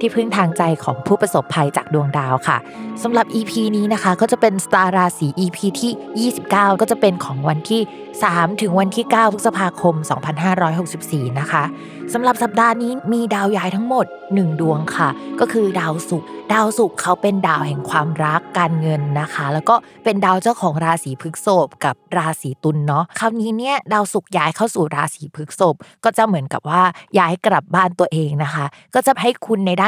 ที่พึ่งทางใจของผู้ประสบภัยจากดวงดาวค่ะสำหรับ EP นี้นะคะก็จะเป็นสตาร์ราศี EP ที่ 29 ก็จะเป็นของวันที่ 3 ถึงวันที่ 9 พฤษภาคม 2564 นะคะสำหรับสัปดาห์นี้มีดาวย้ายทั้งหมด 1 ดวงค่ะ ก็คือดาวศุกร์ดาวศุกร์เขาเป็นดาวแห่งความรักการเงินนะคะ แล้วก็เป็นดาวเจ้าของราศีพฤษภกับราศีตุลเนาะคราวนี้เนี่ยดาวศุกร์ย้ายเข้าสู่ราศีพฤษภก็จะเหมือนกับว่าย้ายกลับบ้านตัวเองนะคะ ก็จะให้คุณในด้าน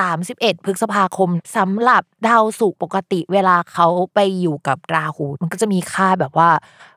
31 พฤษภาคมสำหรับดาวศุกร์ปกติเวลาเขาไปอยู่กับราหู มันก็จะมีค่าแบบว่า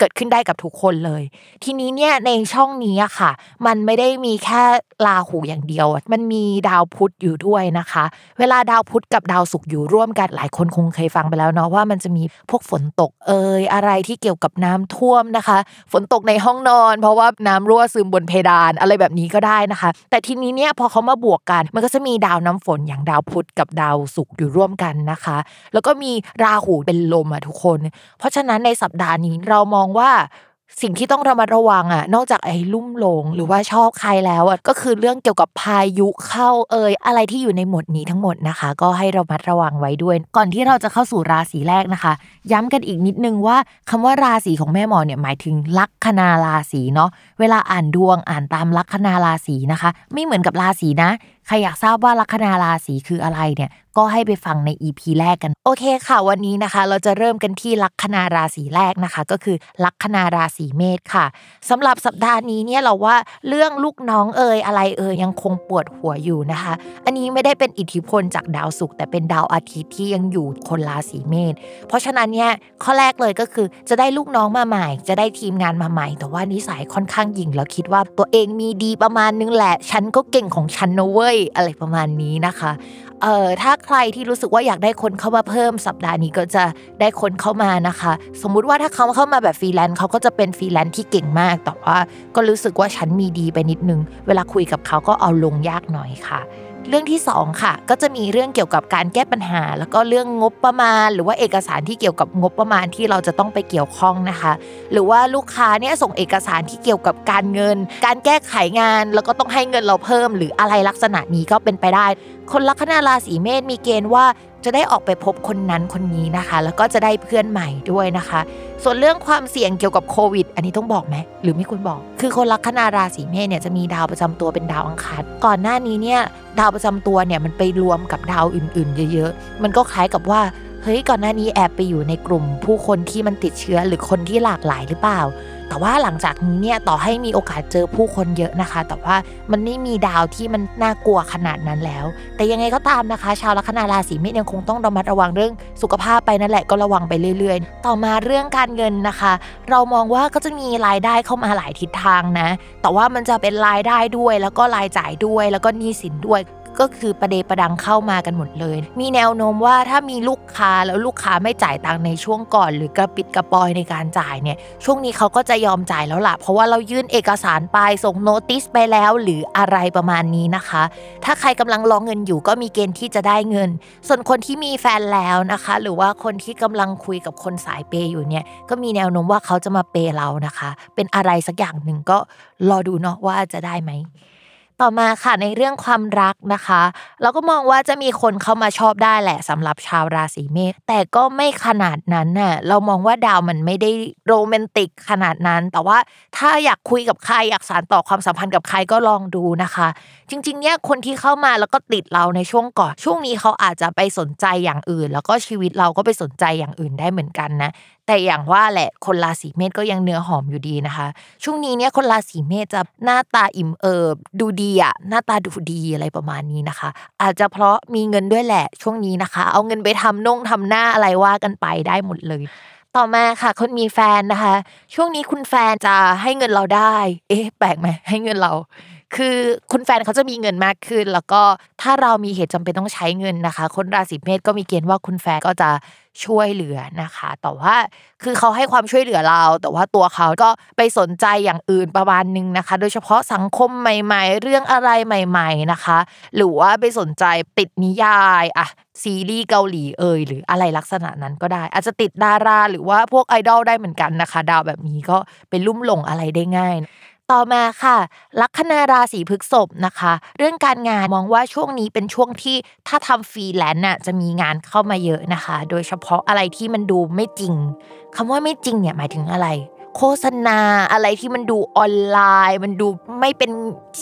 เกิดขึ้นได้กับทุกคนเลย ทีนี้เนี่ยในช่องนี้อะค่ะ มันไม่ได้มีแค่ ราหูอย่างเดียว มันมีดาวพุธอยู่ด้วยนะคะ เวลาดาวพุธกับดาวศุกร์อยู่ร่วมกันหลายคนคงเคยฟังไปแล้วเนาะว่ามันจะมีพวกฝนตกเอ่ยอะไรที่เกี่ยวกับน้ำท่วมนะคะ ฝนตกในห้องนอน เพราะว่าน้ำรั่วซึมบนเพดานอะไรแบบนี้ก็ได้นะคะ แต่ทีนี้เนี่ยพอเขามาบวกกัน มันก็จะมีดาวน้ำฝนอย่างดาวพุธกับดาวศุกร์อยู่ร่วมกันนะคะ แล้วก็มีราหูเป็นลมอะทุกคน เพราะฉะนั้นในสัปดาห์นี้เรามองว่า สิ่งที่ต้องระมัดระวังอะ นอกจากไอ้ลุ่มหลงหรือว่าชอบใครแล้วอะก็คือเรื่องเกี่ยวกับพายุเข้าเอ่ยอะไรที่อยู่ในหมวดนี้ทั้งหมดนะคะ ก็ให้ระมัดระวังไว้ด้วย ก่อนที่เราจะเข้าสู่ราศีแรกนะคะ ย้ำกันอีกนิดนึงว่าคำว่าราศีของแม่หมอเนี่ยหมายถึงลัคนาราศีเนาะเวลาอ่านดวงอ่านตามลัคนาราศีนะคะ ไม่เหมือนกับราศีนะใครอยากทราบว่าลัคนาราศีคืออะไรเนี่ย ก็ให้ไปฟังใน EP แรกกัน โอเคค่ะ วันนี้นะคะ เราจะเริ่มกันที่ลัคนาราศีแรกนะคะ ก็คือลัคนาราศีเมษค่ะสำหรับสัปดาห์นี้เนี่ยเราว่าเรื่องลูกน้องเอ่ยอะไรเอ่ยยังคงปวดหัวอยู่นะคะ อันนี้ไม่ได้เป็นอิทธิพลจากดาวศุกร์แต่เป็นดาวอาทิตย์ที่ยังอยู่คนราศีเมษเพราะฉะนั้นเนี่ยข้อแรกเลยก็คือจะได้ลูกน้องมาใหม่ จะได้ทีมงานมาใหม่ แต่ว่านิสัยค่อนข้างหยิ่งแล้วคิดว่าตัวเองมีดีประมาณนึงแหละ ฉันก็เก่งของฉันนะเว้ยอะไรประมาณนี้นะคะเอ่อถ้าใครที่รู้สึกว่าอยากได้คนเข้ามาเพิ่มสัปดาห์นี้ก็จะได้คนเข้ามานะคะ สมมุติว่าถ้าเขาเข้ามาแบบฟรีแลนซ์เขาก็จะเป็นฟรีแลนซ์ที่เก่งมาก แต่ว่าก็รู้สึกว่าฉันมีดีไปนิดนึง เวลาคุยกับเขาก็เอาลงยากหน่อยค่ะ เรื่องที่2ค่ะก็จะมีเรื่องเกี่ยวกับการแก้ปัญหา แล้วก็เรื่องงบประมาณ หรือว่าเอกสารที่เกี่ยวกับงบประมาณที่เราจะต้องไปเกี่ยวข้องนะคะ หรือว่าลูกค้าเนี่ยส่งเอกสารที่เกี่ยวกับการเงิน การแก้ไขงาน แล้วก็ต้องให้เงินเราเพิ่ม หรืออะไรลักษณะนี้ก็เป็นไปได้ คนลัคนาราศีเมษมีเกณฑ์ว่าจะได้ออกไปพบคนนั้นคนนี้นะคะ แล้วก็จะได้เพื่อนใหม่ด้วยนะคะ ส่วนเรื่องความเสี่ยงเกี่ยวกับโควิด อันนี้ต้องบอกไหมหรือไม่ควรบอก คือคนลัคนาราศีเมษเนี่ยจะมีดาวประจำตัวเป็นดาวอังคารก่อนหน้านี้เนี่ยดาวประจำตัวเนี่ยมันไปรวมกับดาวอื่น ๆ เยอะ ๆ มันก็คล้ายกับว่า เฮ้ยก่อนหน้านี้แอบไปอยู่ในกลุ่ม ผู้คนที่มันติดเชื้อหรือคนที่หลากหลายหรือเปล่า แต่ว่าหลังจากนี้เนี่ยต่อให้มีโอกาสเจอผู้คนเยอะนะคะ แต่ว่ามันไม่มีดาวที่มันน่ากลัวขนาดนั้นแล้ว แต่ยังไงก็ตามนะคะ ชาวลัคนาราศีเมษยังคงต้องระมัดระวังเรื่องสุขภาพไปนั่นแหละก็ระวังไปเรื่อย ๆ ต่อมาเรื่องการเงินนะคะ เรามองว่าก็จะมีรายได้เข้ามาหลายทิศทางนะ แต่ว่ามันจะเป็นรายได้ด้วยแล้วก็รายจ่ายด้วยแล้วก็หนี้สินด้วย ก็คือประเดประดังเข้ามากันหมดเลย มีแนวโน้มว่าถ้ามีลูกค้าแล้วลูกค้าไม่จ่ายตังค์ในช่วงก่อน หรือกระปิดกระปอยในการจ่ายเนี่ยช่วงนี้เขาก็จะยอมจ่ายแล้วล่ะ เพราะว่าเรายื่นเอกสารไปส่งโน้ติสไปแล้วหรืออะไรประมาณนี้นะคะ ถ้าใครกำลังรองเงินอยู่ก็มีเกณฑ์ที่จะได้เงิน ส่วนคนที่มีแฟนแล้วนะคะ หรือว่าคนที่กำลังคุยกับคนสายเปย์อยู่เนี่ยก็มีแนวโน้มว่าเขาจะมาเปย์เรานะคะ เป็นอะไรสักอย่างหนึ่งก็รอดูเนาะว่าจะได้ไหม ต่อมาค่ะในเรื่องความรักนะคะ เราก็มองว่าจะมีคนเข้ามาชอบได้แหละสำหรับชาวราศีเมษแต่ก็ไม่ขนาดนั้นน่ะเรามองว่าดาวมันไม่ได้โรแมนติกขนาดนั้น แต่ว่าถ้าอยากคุยกับใครอยากสานต่อความสัมพันธ์กับใครก็ลองดูนะคะ จริงๆเนี่ยคนที่เข้ามาแล้วก็ติดเราในช่วงก่อนช่วงนี้เขาอาจจะไปสนใจอย่างอื่น แล้วก็ชีวิตเราก็ไปสนใจอย่างอื่นได้เหมือนกันนะแต่อย่างว่าแหละคนราศีเมษก็ยังเนื้อหอมอยู่ดีนะคะ ช่วงนี้เนี่ยคนราศีเมษจะหน้าตาอิ่มเอิบดูดีอะหน้าตาดูดีอะไรประมาณนี้นะคะ อาจจะเพราะมีเงินด้วยแหละช่วงนี้นะคะ เอาเงินไปทำน่งทำหน้าอะไรว่ากันไปได้หมดเลยต่อมาค่ะคนมีแฟนนะคะ ช่วงนี้คุณแฟนจะให้เงินเราได้ เอ๊ะ แปลกไหมให้เงินเรา คือคุณแฟนเขาจะมีเงินมากขึ้น แล้วก็ถ้าเรามีเหตุจำเป็นต้องใช้เงินนะคะ คนราศีเมษก็มีเกณฑ์ว่าคุณแฟนก็จะช่วยเหลือนะคะ แต่ว่าคือเขาให้ความช่วยเหลือเรา แต่ว่าตัวเขาก็ไปสนใจอย่างอื่นประมาณนึงนะคะ โดยเฉพาะสังคมใหม่ ๆ เรื่องอะไรใหม่ ๆนะคะ หรือว่าไปสนใจติดนิยายอะซีรีส์เกาหลีเอ่ยหรืออะไรลักษณะนั้นก็ได้ อาจจะติดดาราหรือว่าพวกไอดอลได้เหมือนกันนะคะ ดาวแบบนี้ก็เป็นลุ่มหลงอะไรได้ง่าย ต่อมาค่ะ ลัคนาราศีพฤษภนะคะ เรื่องการงานมองว่าช่วงนี้เป็นช่วงที่ถ้าทำฟรีแลนซ์น่ะจะมีงานเข้ามาเยอะนะคะ โดยเฉพาะอะไรที่มันดูไม่จริงคำว่าไม่จริงเนี่ยหมายถึงอะไร โฆษณาอะไรที่มันดูออนไลน์ มันดูไม่เป็น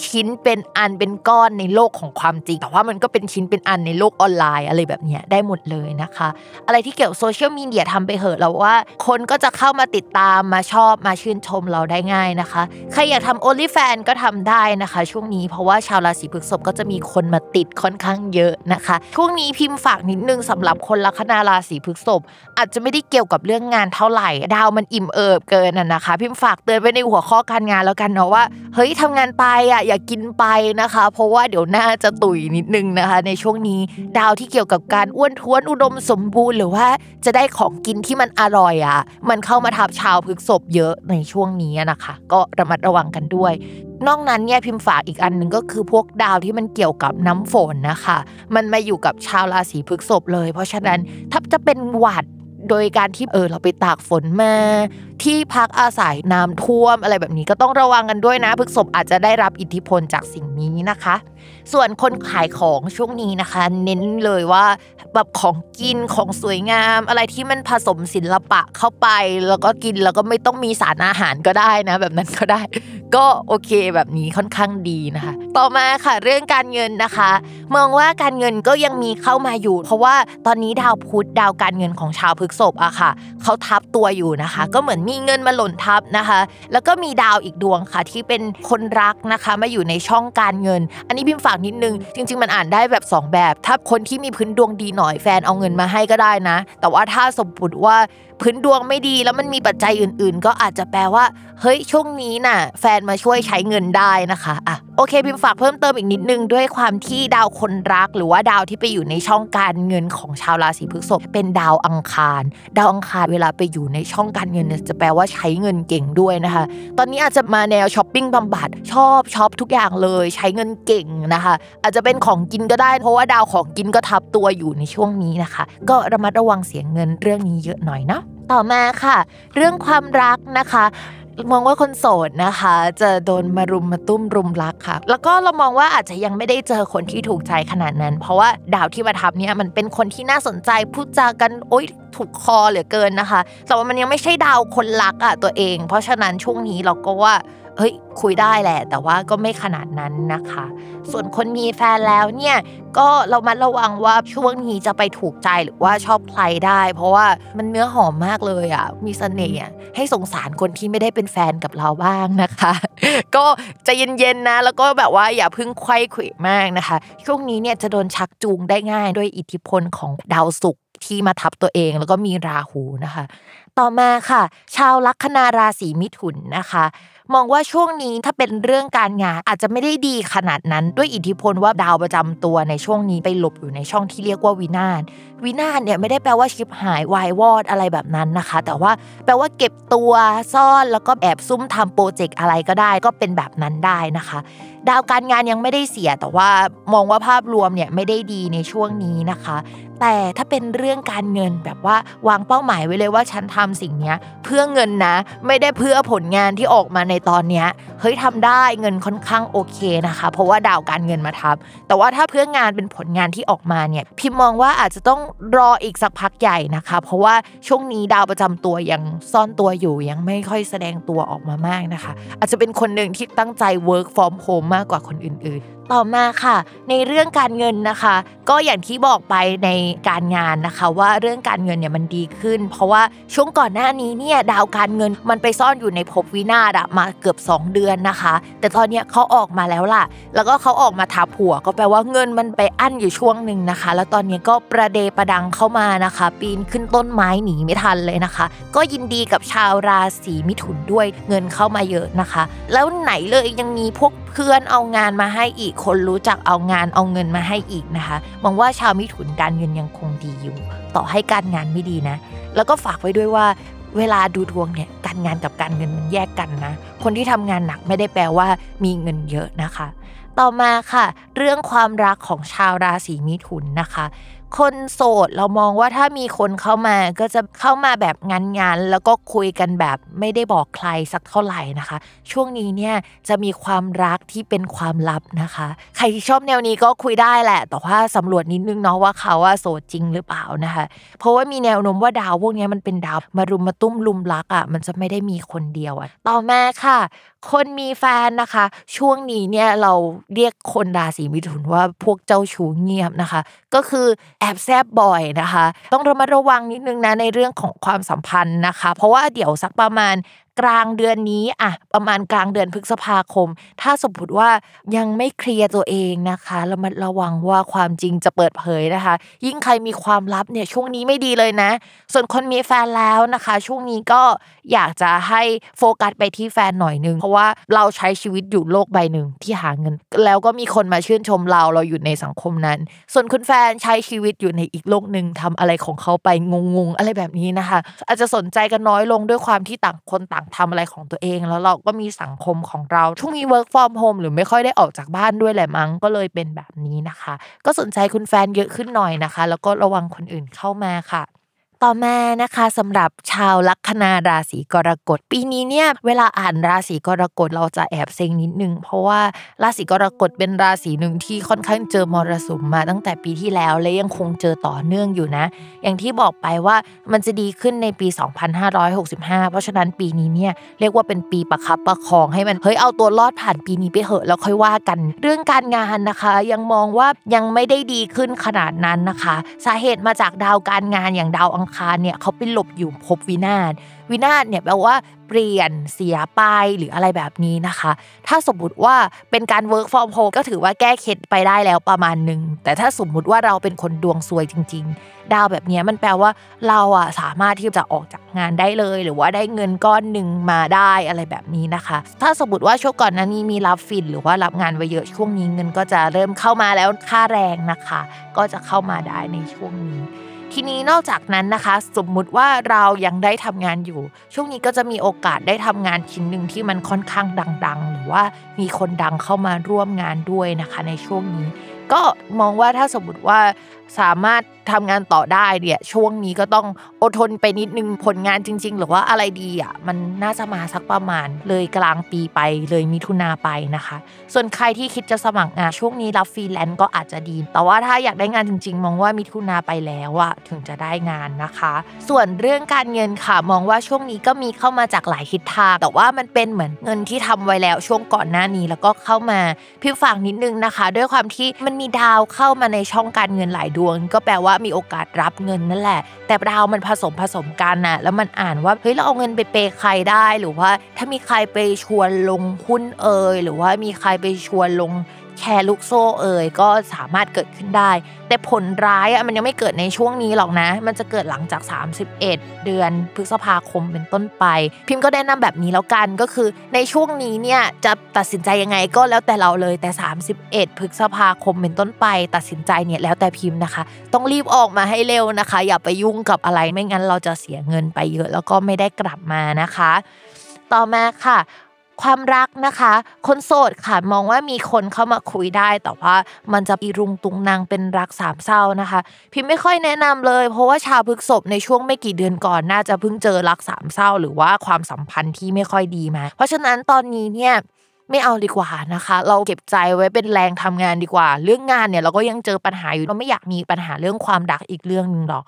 ชิ้นเป็นอันเป็นก้อนในโลกของความจริง แต่ว่ามันก็เป็นชิ้นเป็นอันในโลกออนไลน์อะไรแบบเนี้ยได้หมดเลยนะคะ อะไรที่เกี่ยวกับโซเชียลมีเดียทำไปเหอะเราว่า คนก็จะเข้ามาติดตามมาชอบมาชื่นชมเราได้ง่ายนะคะ ใครอยากทำ OnlyFans ก็ทำได้นะคะ ช่วงนี้เพราะว่าชาวราศีพฤษภก็จะมีคนมาติดค่อนข้างเยอะนะคะ ช่วงนี้พิมพ์ฝากนิดนึงสำหรับคนลัคนาราศีพฤษภอาจจะไม่ได้เกี่ยวกับเรื่องงานเท่าไหร่ดาวมันอิ่มเอิบเกินน่ะนะคะพิมพ์ฝากเตือนไว้ในหัวข้อการงานแล้วกันเนาะว่าเฮ้ยทำงานไปอะอย่ากินไปนะคะ เพราะว่าเดี๋ยวหน้าจะตุยนิดนึงนะคะ ในช่วงนี้ดาวที่เกี่ยวกับการอ้วนท้วนอุดมสมบูรณ์หรือว่าจะได้ของกินที่มันอร่อยอะมันเข้ามาทับชาวพฤกษภเยอะในช่วงนี้นะคะ ก็ระมัดระวังกันด้วย นอกนั้นเนี่ยพิมพ์ฝากอีกอันหนึ่งก็คือพวกดาวที่มันเกี่ยวกับน้ำฝนนะคะ มันมาอยู่กับชาวราศีพฤกษภเลย เพราะฉะนั้นถ้าจะเป็นหวัด โดยการที่เออเราไปตากฝนมาที่พักอาศัยน้ำท่วมอะไรแบบนี้ก็ต้องระวังกันด้วยนะพฤษภอาจจะได้รับอิทธิพลจากสิ่งนี้นะคะ ส่วนคนขายของช่วงนี้นะคะ เน้นเลยว่าแบบของกินของสวยงาม อะไรที่มันผสมศิลปะเข้าไป แล้วก็กินแล้วก็ไม่ต้องมีสารอาหารก็ได้นะ แบบนั้นก็ได้ก็โอเคแบบนี้ค่อนข้างดีนะคะ ต่อมาค่ะเรื่องการเงินนะคะ มองว่าการเงินก็ยังมีเข้ามาอยู่ เพราะว่าตอนนี้ดาวพุธดาวการเงินของชาวพฤกษภอะค่ะเขาทับตัวอยู่นะคะ ก็เหมือนมีเงินมาหล่นทับนะคะ แล้วก็มีดาวอีกดวงค่ะ ที่เป็นคนรักนะคะมาอยู่ในช่องการเงิน อันนี้พิมพ์ฝากนิดนึง จริง ๆ มันอ่านได้แบบ 2 แบบ ถ้าคนที่มีพื้นดวงดีหน่อยแฟนเอาเงินมาให้ก็ได้นะ แต่ว่าถ้าสมมติว่า พื้นดวงไม่ดีแล้วมันมีปัจจัยอื่น ๆ ก็อาจจะแปลว่า เฮ้ยช่วงนี้น่ะ แฟนมาช่วยใช้เงินได้นะคะอะ โอเคพิมฝากเพิ่มเติมอีกนิดนึงด้วยความที่ดาวคนรัก หรือว่าดาวที่ไปอยู่ในช่องการเงินของชาวราศีพฤษภเป็นดาวอังคาร ดาวอังคารเวลาไปอยู่ในช่องการเงินจะแปลว่าใช้เงินเก่งด้วยนะคะ ตอนนี้อาจจะมาแนวช้อปปิ้งบำบัดชอบช็อปทุกอย่างเลยใช้เงินเก่งนะคะ อาจจะเป็นของกินก็ได้ เพราะว่าดาวของกินก็ทับตัวอยู่ในช่วงนี้นะคะ ก็ระมัดระวังเสียงเงินเรื่องนี้เยอะหน่อยเนาะต่อมาค่ะ เรื่องความรักนะคะ มองว่าคนโสดนะคะ จะโดนมารุมมาตุ้มรุมรักค่ะ แล้วก็เรามองว่าอาจจะยังไม่ได้เจอคนที่ถูกใจขนาดนั้น เพราะว่าดาวที่มาทับเนี่ยมันเป็นคนที่น่าสนใจพูดจากันโอ๊ยถูกคอเหลือเกินนะคะ แต่ว่ามันยังไม่ใช่ดาวคนรักอะตัวเอง เพราะฉะนั้นช่วงนี้เราก็ว่า เฮ้ยคุยได้แหละ แต่ว่าก็ไม่ขนาดนั้นนะคะ ส่วนคนมีแฟนแล้วเนี่ยก็เรามาระวังว่าช่วงนี้จะไปถูกใจหรือว่าชอบใครได้ เพราะว่ามันเนื้อหอมมากเลยอะมีเสน่ห์ให้สงสารคนที่ไม่ได้เป็นแฟนกับเราบ้างนะคะ ก็จะเย็นๆนะ แล้วก็แบบว่าอย่าพึ่งไขว้ขวมากนะคะ ช่วงนี้เนี่ยจะโดนชักจูงได้ง่ายด้วยอิทธิพลของดาวศุกร์ที่มาทับตัวเองแล้วก็มีราหูนะคะ ต่อมาค่ะ ชาวลัคนาราศีมิถุนนะคะ มองว่าช่วงนี้ถ้าเป็นเรื่องการงานอาจจะไม่ได้ดีขนาดนั้นด้วยอิทธิพลว่าดาวประจำตัวในช่วงนี้ไปหลบอยู่ในช่องที่เรียกว่าวินาศวินาศเนี่ยไม่ได้แปลว่าชิปหายวายวอดอะไรแบบนั้นนะคะ แต่ว่าแปลว่าเก็บตัวซ่อนแล้วก็แอบซุ่มทำโปรเจกต์อะไรก็ได้ ก็เป็นแบบนั้นได้นะคะ ดาวการงานยังไม่ได้เสีย แต่ว่ามองว่าภาพรวมเนี่ยไม่ได้ดีในช่วงนี้นะคะ แต่ถ้าเป็นเรื่องการเงินแบบว่าวางเป้าหมายไว้เลยว่าฉันทำสิ่งนี้เพื่อเงินนะ ไม่ได้เพื่อผลงานที่ออกมาในตอนนี้เฮ้ยทำได้เงินค่อนข้างโอเคนะคะ เพราะว่าดาวการเงินมาทับแต่ว่าถ้าเพื่องานเป็นผลงานที่ออกมาเนี่ยพิมมองว่าอาจจะต้องรออีกสักพักใหญ่นะคะ เพราะว่าช่วงนี้ดาวประจำตัวยังซ่อนตัวอยู่ยังไม่ค่อยแสดงตัวออกมามากนะคะ อาจจะเป็นคนหนึ่งที่ตั้งใจ work from home มาากกว่าคนอื่น ต่อมาค่ะ ในเรื่องการเงินนะคะ ก็อย่างที่บอกไปในการงานนะคะ ว่าเรื่องการเงินเนี่ยมันดีขึ้น เพราะว่าช่วงก่อนหน้านี้เนี่ยดาวการเงินมันไปซ่อนอยู่ในภพวินาศมาเกือบ 2 เดือนนะคะ แต่ตอนนี้เขาออกมาแล้วล่ะ แล้วก็เขาออกมาทับหัวก็แปลว่าเงินมันไปอั้นอยู่ช่วงหนึ่งนะคะ แล้วตอนนี้ก็ประเดประดังเข้ามานะคะ ปีนขึ้นต้นไม้หนีไม่ทันเลยนะคะ ก็ยินดีกับชาวราศีมิถุนด้วยเงินเข้ามาเยอะนะคะ แล้วไหนเลยยังมีพวกเพื่อนเอางานมาให้อีกคนรู้จักเอางานเอาเงินมาให้อีกนะคะมองว่าชาวมิถุนการเงินยังคงดีอยู่ ต่อให้การงานไม่ดีนะ แล้วก็ฝากไว้ด้วยว่าเวลาดูดวงเนี่ยการงานกับการเงินมันแยกกันนะ คนที่ทำงานหนักไม่ได้แปลว่ามีเงินเยอะนะคะ ต่อมาค่ะ เรื่องความรักของชาวราศีมิถุนนะคะ คนโสดเรามองว่าถ้ามีคนเข้ามาก็จะเข้ามาแบบงานๆแล้วก็คุยกันแบบไม่ได้บอกใครสักเท่าไหร่นะคะ ช่วงนี้เนี่ยจะมีความรักที่เป็นความลับนะคะ ใครที่ชอบแนวนี้ก็คุยได้แหละ แต่ว่าสำรวจนิดนึงเนาะว่าเขาว่าโสดจริงหรือเปล่านะคะ เพราะว่ามีแนวโน้มว่าดาวพวกนี้มันเป็นดาวมารุมมาตุ้มลุมรักอะมันจะไม่ได้มีคนเดียวอะต่อมาค่ะคนมีแฟนนะคะ ช่วงนี้เนี่ยเราเรียกคนราศีมิถุนว่าพวกเจ้าชู้เงียบนะคะ ก็คือแอบแซบบ่อยนะคะ ต้องระมัดระวังนิดนึงนะในเรื่องของความสัมพันธ์นะคะ เพราะว่าเดี๋ยวสักประมาณ กลางเดือนนี้อะประมาณกลางเดือนพฤษภาคม ถ้าสมมติว่ายังไม่เคลียร์ตัวเองนะคะระมัดระวังว่าความจริงจะเปิดเผยนะคะ ยิ่งใครมีความลับเนี่ยช่วงนี้ไม่ดีเลยนะ ส่วนคนมีแฟนแล้วนะคะ ช่วงนี้ก็อยากจะให้โฟกัสไปที่แฟนหน่อยนึง เพราะว่าเราใช้ชีวิตอยู่โลกใบหนึ่งที่หาเงิน แล้วก็มีคนมาชื่นชมเราเราอยู่ในสังคมนั้น ส่วนคุณแฟนใช้ชีวิตอยู่ในอีกโลกหนึ่งทำอะไรของเขาไปงงๆอะไรแบบนี้นะคะ อาจจะสนใจกันน้อยลงด้วยความที่ต่างคนต่างทำอะไรของตัวเอง แล้วเราก็มีสังคมของเราช่วงนี้ work from home หรือไม่ค่อยได้ออกจากบ้านด้วยแหละมั้งก็เลยเป็นแบบนี้นะคะ ก็สนใจคุณแฟนเยอะขึ้นหน่อยนะคะ แล้วก็ระวังคนอื่นเข้ามาค่ะ ต่อมานะคะสำหรับชาวลัคนาราศีกรกฎ ปีนี้เนี่ยเวลาอ่านราศีกรกฎเราจะแอบเซ็งนิดนึง เพราะว่าราศีกรกฎเป็นราศีหนึ่งที่ค่อนข้างเจอมรสุมมาตั้งแต่ปีที่แล้วและยังคงเจอต่อเนื่องอยู่นะ อย่างที่บอกไปว่ามันจะดีขึ้นในปี 2565 เพราะฉะนั้นปีนี้เนี่ยเรียกว่าเป็นปีประคับประคองให้มันเฮ้ยเอาตัวรอดผ่านปีนี้ไปเหอะแล้วค่อยว่ากัน เรื่องการงานนะคะ ยังมองว่ายังไม่ได้ดีขึ้นขนาดนั้นนะคะ สาเหตุมาจากดาวการงานอย่างดาวอังคารเนี่ยเขาไปหลบอยู่พบวินาศวินาศเนี่ยแปลว่าเปลี่ยนเสียไปหรืออะไรแบบนี้นะคะ ถ้าสมมติว่าเป็นการ work from home ก็ถือว่าแก้เคล็ดไปได้แล้วประมาณหนึ่งแต่ถ้าสมมุติว่าเราเป็นคนดวงซวยจริง ๆ ดาวแบบนี้มันแปลว่าเราอะสามารถที่จะออกจากงานได้เลย หรือว่าได้เงินก้อนหนึ่งมาได้อะไรแบบนี้นะคะ ถ้าสมมติว่าช่วงก่อนนั้นนี้มีรับฟินหรือว่ารับงานไว้เยอะช่วงนี้เงินก็จะเริ่มเข้ามาแล้วค่าแรงนะคะ ก็จะเข้ามาได้ในช่วงนี้ ทีนี้นอกจากนั้นนะคะ สมมุติว่าเรายังได้ทำงานอยู่ ช่วงนี้ก็จะมีโอกาสได้ทำงานชิ้นหนึ่งที่มันค่อนข้างดัง ๆ หรือว่ามีคนดังเข้ามาร่วมงานด้วยนะคะ ในช่วงนี้ ก็มองว่าถ้าสมมติว่า สามารถทำงานต่อได้เนี่ยช่วงนี้ก็ต้องอดทนไปนิดนึงผลงานจริง ๆ หรือว่าอะไรดีอะมันน่าจะมาสักประมาณ เลยกลางปีไปเลยมิถุนาไปนะคะ ส่วนใครที่คิดจะสมัครงานช่วงนี้รับฟรีแลนซ์ก็อาจจะดี แต่ว่าถ้าอยากได้งานจริง ๆ มองว่ามิถุนาไปแล้วอะถึงจะได้งานนะคะ ส่วนเรื่องการเงินค่ะมองว่าช่วงนี้ก็มีเข้ามาจากหลายทิศทางแต่ว่ามันเป็นเหมือนเงินที่ทำไว้แล้วช่วงก่อนหน้านี้แล้วก็เข้ามาพิมฝากนิดนึงนะคะ ด้วยความที่มันมีดาวเข้ามาในช่องการเงินหลายดวงก็แปลว่ามีโอกาสรับเงินนั่นแหละ แต่ดาวมันผสมผสมกันน่ะแล้วมันอ่านว่าเฮ้ยเราเอาเงินไปเปย์ใครได้หรือว่า ถ้ามีใครไปชวนลงหุ้นเอยหรือว่ามีใครไปชวนลง แชร์ลูกโซ่เอ่ยก็สามารถเกิดขึ้นได้ แต่ผลร้ายอะมันยังไม่เกิดในช่วงนี้หรอกนะ มันจะเกิดหลังจาก 31 เดือนพฤษภาคมเป็นต้นไป พิมพ์ก็แนะนำแบบนี้แล้วกันก็คือในช่วงนี้เนี่ยจะตัดสินใจยังไงก็แล้วแต่เราเลยแต่ 31 พฤษภาคมเป็นต้นไป ตัดสินใจเนี่ยแล้วแต่พิมพ์นะคะ ต้องรีบออกมาให้เร็วนะคะ อย่าไปยุ่งกับอะไรไม่งั้นเราจะเสียเงินไปเยอะแล้วก็ไม่ได้กลับมานะคะ ต่อมาค่ะ ความรักนะคะ คนโสดค่ะมองว่ามีคนเข้ามาคุยได้ แต่ว่ามันจะอีรุงตุงนางเป็นรักสามเศร้านะคะ พิมไม่ค่อยแนะนำเลย เพราะว่าชาวพฤกษภในช่วงไม่กี่เดือนก่อนน่าจะเพิ่งเจอรักสามเศร้า หรือว่าความสัมพันธ์ที่ไม่ค่อยดีมา เพราะฉะนั้นตอนนี้เนี่ยไม่เอาดีกว่านะคะ เราเก็บใจไว้เป็นแรงทำงานดีกว่า เรื่องงานเนี่ยเราก็ยังเจอปัญหาอยู่เราไม่อยากมีปัญหาเรื่องความรักอีกเรื่องหนึ่งหรอก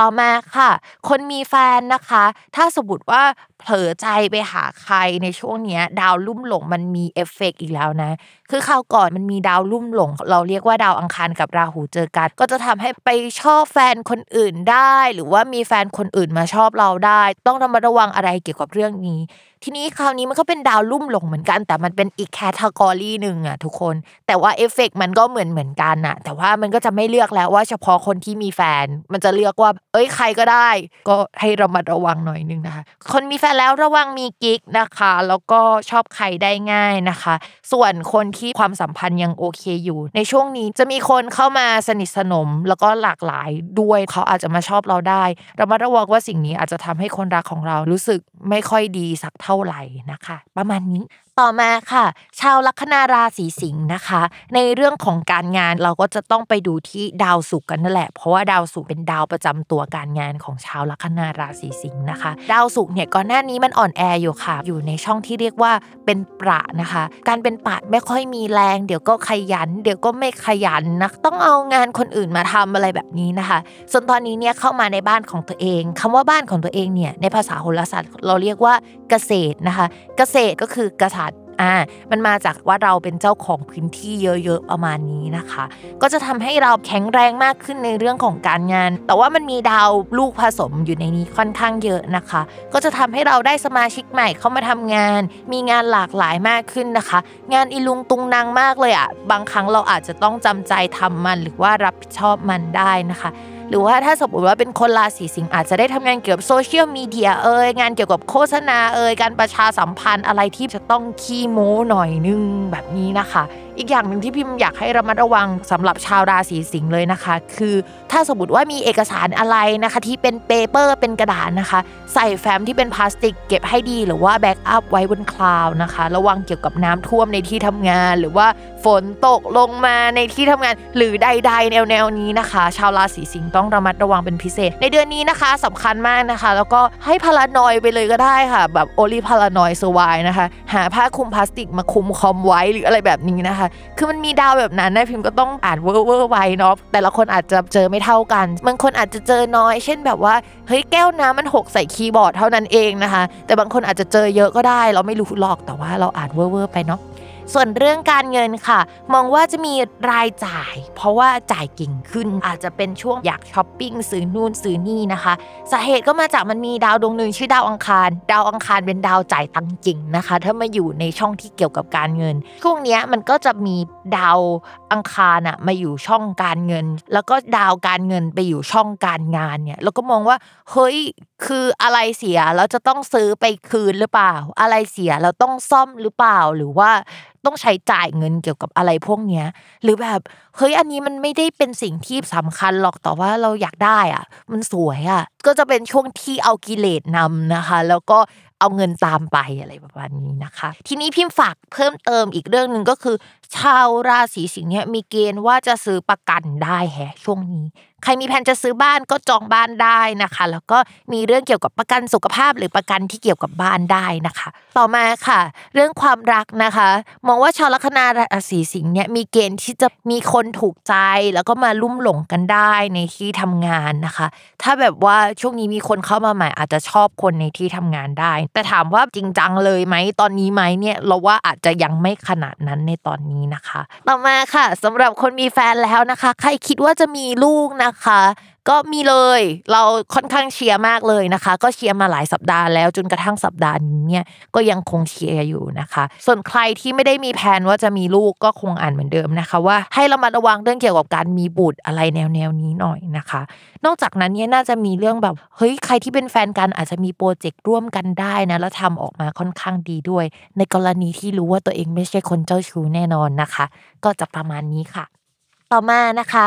ต่อมาค่ะ คนมีแฟนนะคะ ถ้าสมมติว่าเผลอใจไปหาใครในช่วงเนี้ย ดาวลุ่มหลงมันมีเอฟเฟกต์อีกแล้วนะ คือคราวก่อนมันมีดาวลุ่มหลง เราเรียกว่าดาวอังคารกับราหูเจอกัน ก็จะทำให้ไปชอบแฟนคนอื่นได้ หรือว่ามีแฟนคนอื่นมาชอบเราได้ ต้องระมัดระวังอะไรเกี่ยวกับเรื่องนี้ ทีนี้คราวนี้มันก็เป็นดาวลุ่มหลงเหมือนกัน แต่มันเป็นอีก category หนึ่งอะทุกคน แต่ว่าเอฟเฟกต์มันก็เหมือนเหมือนกันอะแต่ว่ามันก็จะไม่เลือกแล้วว่าเฉพาะคนที่มีแฟน มันจะเลือกว่า เอ้ยใครก็ได้ ก็ให้ระมัดระวังหน่อยนึงนะคะคนมีแฟนแล้วระวังมีกิ๊กนะคะ แล้วก็ชอบใครได้ง่ายนะคะ ส่วนคนที่ความสัมพันธ์ยังโอเคอยู่ ในช่วงนี้จะมีคนเข้ามาสนิทสนมแล้วก็หลากหลายด้วยเขาอาจจะมาชอบเราได้เรามาระวังว่าสิ่งนี้อาจจะทำให้คนรักของเรารู้สึกไม่ค่อยดีสักเท่าไหร่นะคะ ประมาณนี้ ต่อมาค่ะ ชาวลัคนาราศีสิงห์นะคะ ในเรื่องของการงานเราก็จะต้องไปดูที่ดาวศุกร์กันนั่นแหละ เพราะว่าดาวศุกร์เป็นดาวประจำตัวการงานของชาวลัคนาราศีสิงห์นะคะ ดาวศุกร์เนี่ยก่อนหน้านี้มันอ่อนแออยู่ค่ะ อยู่ในช่องที่เรียกว่าเป็นประนะคะ การเป็นปะไม่ค่อยมีแรง เดี๋ยวก็ขยัน เดี๋ยวก็ไม่ขยันนะต้องเอางานคนอื่นมาทำอะไรแบบนี้นะคะ ส่วนตอนนี้เนี่ยเข้ามาในบ้านของตัวเองคำว่าบ้านของตัวเองเนี่ยในภาษาโหราศาสตร์เราเรียกว่าเกษตรนะคะ เกษตรก็คือกริย์ อ่ามันมาจากว่าเราเป็นเจ้าของพื้นที่เยอะๆประมาณนี้นะคะ ก็จะทำให้เราแข็งแรงมากขึ้นในเรื่องของการงาน แต่ว่ามันมีดาวลูกผสมอยู่ในนี้ค่อนข้างเยอะนะคะ ก็จะทำให้เราได้สมาชิกใหม่เข้ามาทำงาน มีงานหลากหลายมากขึ้นนะคะ งานอีลุงตุงนางมากเลยอะ่ะบางครั้งเราอาจจะต้องจำใจทำมันหรือว่ารับผิดชอบมันได้นะคะ หรือว่าถ้าสมมติว่าเป็นคนราศีสิงห์อาจจะได้ทำงานเกี่ยวกับโซเชียลมีเดียเอ่ยงานเกี่ยวกับโฆษณาเอ่ยการประชาสัมพันธ์อะไรที่จะต้องขี้โม้หน่อยนึงแบบนี้นะคะ อีกอย่างหนึ่งที่พิมอยากให้ระมัดระวังสำหรับชาวราศีสิงห์เลยนะคะ คือถ้าสมมติว่ามีเอกสารอะไรนะคะที่เป็น paper เป็นกระดาษนะคะ ใส่แฟ้มที่เป็นพลาสติกเก็บให้ดีหรือว่า backup ไว้บน cloud นะคะ ระวังเกี่ยวกับน้ำท่วมในที่ทำงาน หรือว่าฝนตกลงมาในที่ทำงาน หรือใด ๆ แนวๆนี้นะคะ ชาวราศีสิงห์ต้องระมัดระวังเป็นพิเศษ ในเดือนนี้นะคะสำคัญมากนะคะ แล้วก็ให้ paranoid ไปเลยก็ได้ค่ะ แบบ only the paranoid survive นะคะ หาผ้าคลุมพลาสติกมาคลุมคอมไว้หรืออะไรแบบนี้นะคะคือมันมีดาวแบบนั้นนะพิมพ์ก็ต้องอ่านเวอร์เวอร์ไว้เนาะแต่ละคนอาจจะเจอไม่เท่ากันบางคนอาจจะเจอน้อย เช่นแบบว่าเฮ้ยแก้วน้ำมันหกใส่คีย์บอร์ดเท่านั้นเองนะคะ แต่บางคนอาจจะเจอเยอะก็ได้ เราไม่รู้หรอกแต่ว่าเราอ่านเวอร์เวอร์ไปเนาะ ส่วนเรื่องการเงินค่ะ มองว่าจะมีรายจ่าย เพราะว่าจ่ายเก่งขึ้น อาจจะเป็นช่วงอยากช้อปปิ้งซื้อนู่นซื้อนี่นะคะสาเหตุก็มาจากมันมีดาวดวงหนึ่งชื่อดาวอังคาร ดาวอังคารเป็นดาวจ่ายตังจริงนะคะ ถ้ามาอยู่ในช่องที่เกี่ยวกับการเงินช่วงนี้มันก็จะมีดาวอังคารอะมาอยู่ช่องการเงิน แล้วก็ดาวการเงินไปอยู่ช่องการงานเนี่ยเราก็มองว่าเฮ้ยคืออะไรเสียแล้วจะต้องซื้อไปคืนหรือเปล่า อะไรเสียเราต้องซ่อมหรือเปล่า หรือว่าต้องใช้จ่ายเงินเกี่ยวกับอะไรพวกเนี้ย หรือแบบเฮ้ยอันนี้มันไม่ได้เป็นสิ่งที่สำคัญหรอกแต่ว่าเราอยากได้อะ มันสวยอะ ก็จะเป็นช่วงที่เอากิเลสนำนะคะ แล้วก็เอาเงินตามไปอะไรประมาณนี้นะคะ ทีนี้พิมพ์ฝากเพิ่มเติมอีกเรื่องหนึ่งก็คือชาวราศีสิงห์เนี่ยมีเกณฑ์ว่าจะซื้อประกันได้แฮะช่วงนี้ ใครมีแผนจะซื้อบ้านก็จองบ้านได้นะคะ แล้วก็มีเรื่องเกี่ยวกับประกันสุขภาพหรือประกันที่เกี่ยวกับบ้านได้นะคะ ต่อมาค่ะ เรื่องความรักนะคะ มองว่าชาวลัคนาราศีสิงห์เนี่ยมีเกณฑ์ที่จะมีคนถูกใจ แล้วก็มาลุ่มหลงกันได้ในที่ทำงานนะคะ ถ้าแบบว่าช่วงนี้มีคนเข้ามาใหม่อาจจะชอบคนในที่ทำงานได้ แต่ถามว่าจริงจังเลยไหมตอนนี้ไหมเนี่ยเราว่าอาจจะยังไม่ขนาดนั้นในตอนนี้นะคะ ต่อมาค่ะสำหรับคนมีแฟนแล้วนะคะ ใครคิดว่าจะมีลูกนะคะ ก็มีเลย เราค่อนข้างเชียร์มากเลยนะคะ ก็เชียร์มาหลายสัปดาห์แล้วจนกระทั่งสัปดาห์นี้เนี่ยก็ยังคงเชียร์อยู่นะคะ ส่วนใครที่ไม่ได้มีแผนว่าจะมีลูกก็คงอ่านเหมือนเดิมนะคะ ว่าให้เรามาระวังเรื่องเกี่ยวกับการมีบุตรอะไรแนวแนวนี้หน่อยนะคะ นอกจากนั้นเนี่ยน่าจะมีเรื่องแบบเฮ้ยใครที่เป็นแฟนกันอาจจะมีโปรเจกต์ร่วมกันได้นะแล้วทำออกมาค่อนข้างดีด้วย ในกรณีที่รู้ว่าตัวเองไม่ใช่คนเจ้าชู้แน่นอนนะคะ ก็จะประมาณนี้ค่ะ ต่อมานะคะ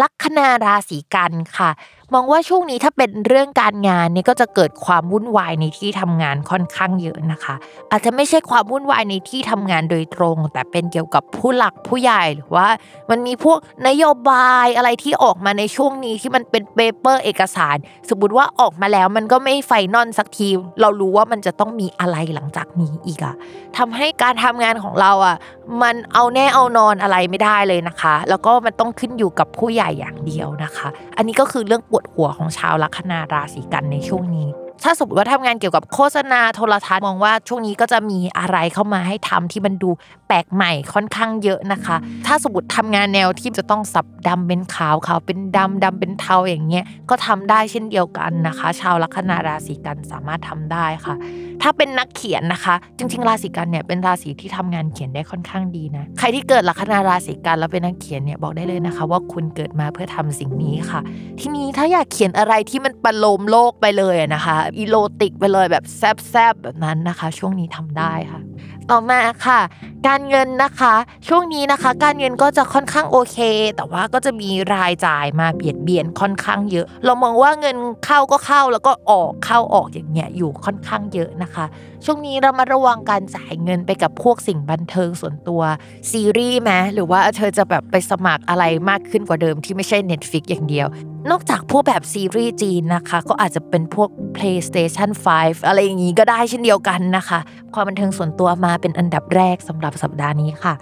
ลัคนาราศีกันค่ะ มองว่าช่วงนี้ถ้าเป็นเรื่องการงานเนี่ยก็จะเกิดความวุ่นวายในที่ทำงานค่อนข้างเยอะนะคะ อาจจะไม่ใช่ความวุ่นวายในที่ทำงานโดยตรง แต่เป็นเกี่ยวกับผู้หลักผู้ใหญ่หรือว่า มันมีพวกนโยบายอะไรที่ออกมาในช่วงนี้ที่มันเป็น paper เอกสาร สมมติว่าออกมาแล้วมันก็ไม่ final สักที เรารู้ว่ามันจะต้องมีอะไรหลังจากนี้อีกอะทำให้การทำงานของเราอะมันเอาแน่เอานอนอะไรไม่ได้เลยนะคะ แล้วก็มันต้องขึ้นอยู่กับผู้ใหญ่อย่างเดียวนะคะ อันนี้ก็คือเรื่องปวดหัวของชาวลัคนาราศีกันในช่วงนี้ ถ้าสมมติว่าทำงานเกี่ยวกับโฆษณาโทรทัศน์มองว่าช่วงนี้ก็จะมีอะไรเข้ามาให้ทำที่มันดูแปลกใหม่ค่อนข้างเยอะนะคะ ถ้าสมมติทำงานแนวที่จะต้องสับดำเป็นขาวขาวเป็นดำดำเป็นเทาอย่างเงี้ยก็ทำได้เช่นเดียวกันนะคะ ชาวลัคนาราศีกันสามารถทำได้ค่ะ ถ้าเป็นนักเขียนนะคะ จริงๆ ราศีกันเนี่ยเป็นราศีที่ทำงานเขียนได้ค่อนข้างดีนะใครที่เกิดลัคนาราศีกันแล้วเป็นนักเขียนเนี่ยบอกได้เลยนะคะ ว่าคุณเกิดมาเพื่อทำสิ่งนี้ค่ะ ทีนี้ถ้าอยากเขียนอะไรที่มันประโลมโลกไปเลยอะนะแบบอีโรติกไปเลยแบบแซบๆแบบนั้นนะคะ ช่วงนี้ทำได้ค่ะ ต่อมาค่ะ การเงินนะคะ ช่วงนี้นะคะ การเงินก็จะค่อนข้างโอเค แต่ว่าก็จะมีรายจ่ายมาเบียดเบียนค่อนข้างเยอะ เรามองว่าเงินเข้าก็เข้าแล้วก็ออกเข้าออกอย่างเงี้ยอยู่ค่อนข้างเยอะนะคะช่วงนี้เรามาระวังการจ่ายเงินไปกับพวกสิ่งบันเทิงส่วนตัวซีรีส์ไหมหรือว่าเธอจะแบบไปสมัครอะไรมากขึ้นกว่าเดิมที่ไม่ใช่ Netflix อย่างเดียว นอกจากพวกแบบซีรีส์จีนนะคะ ก็อาจจะเป็นพวก PlayStation 5 อะไรอย่างนี้ก็ได้เช่นเดียวกันนะคะ ความบันเทิงส่วนตัวมาเป็นอันดับแรกสำหรับสัปดาห์นี้ค่ะ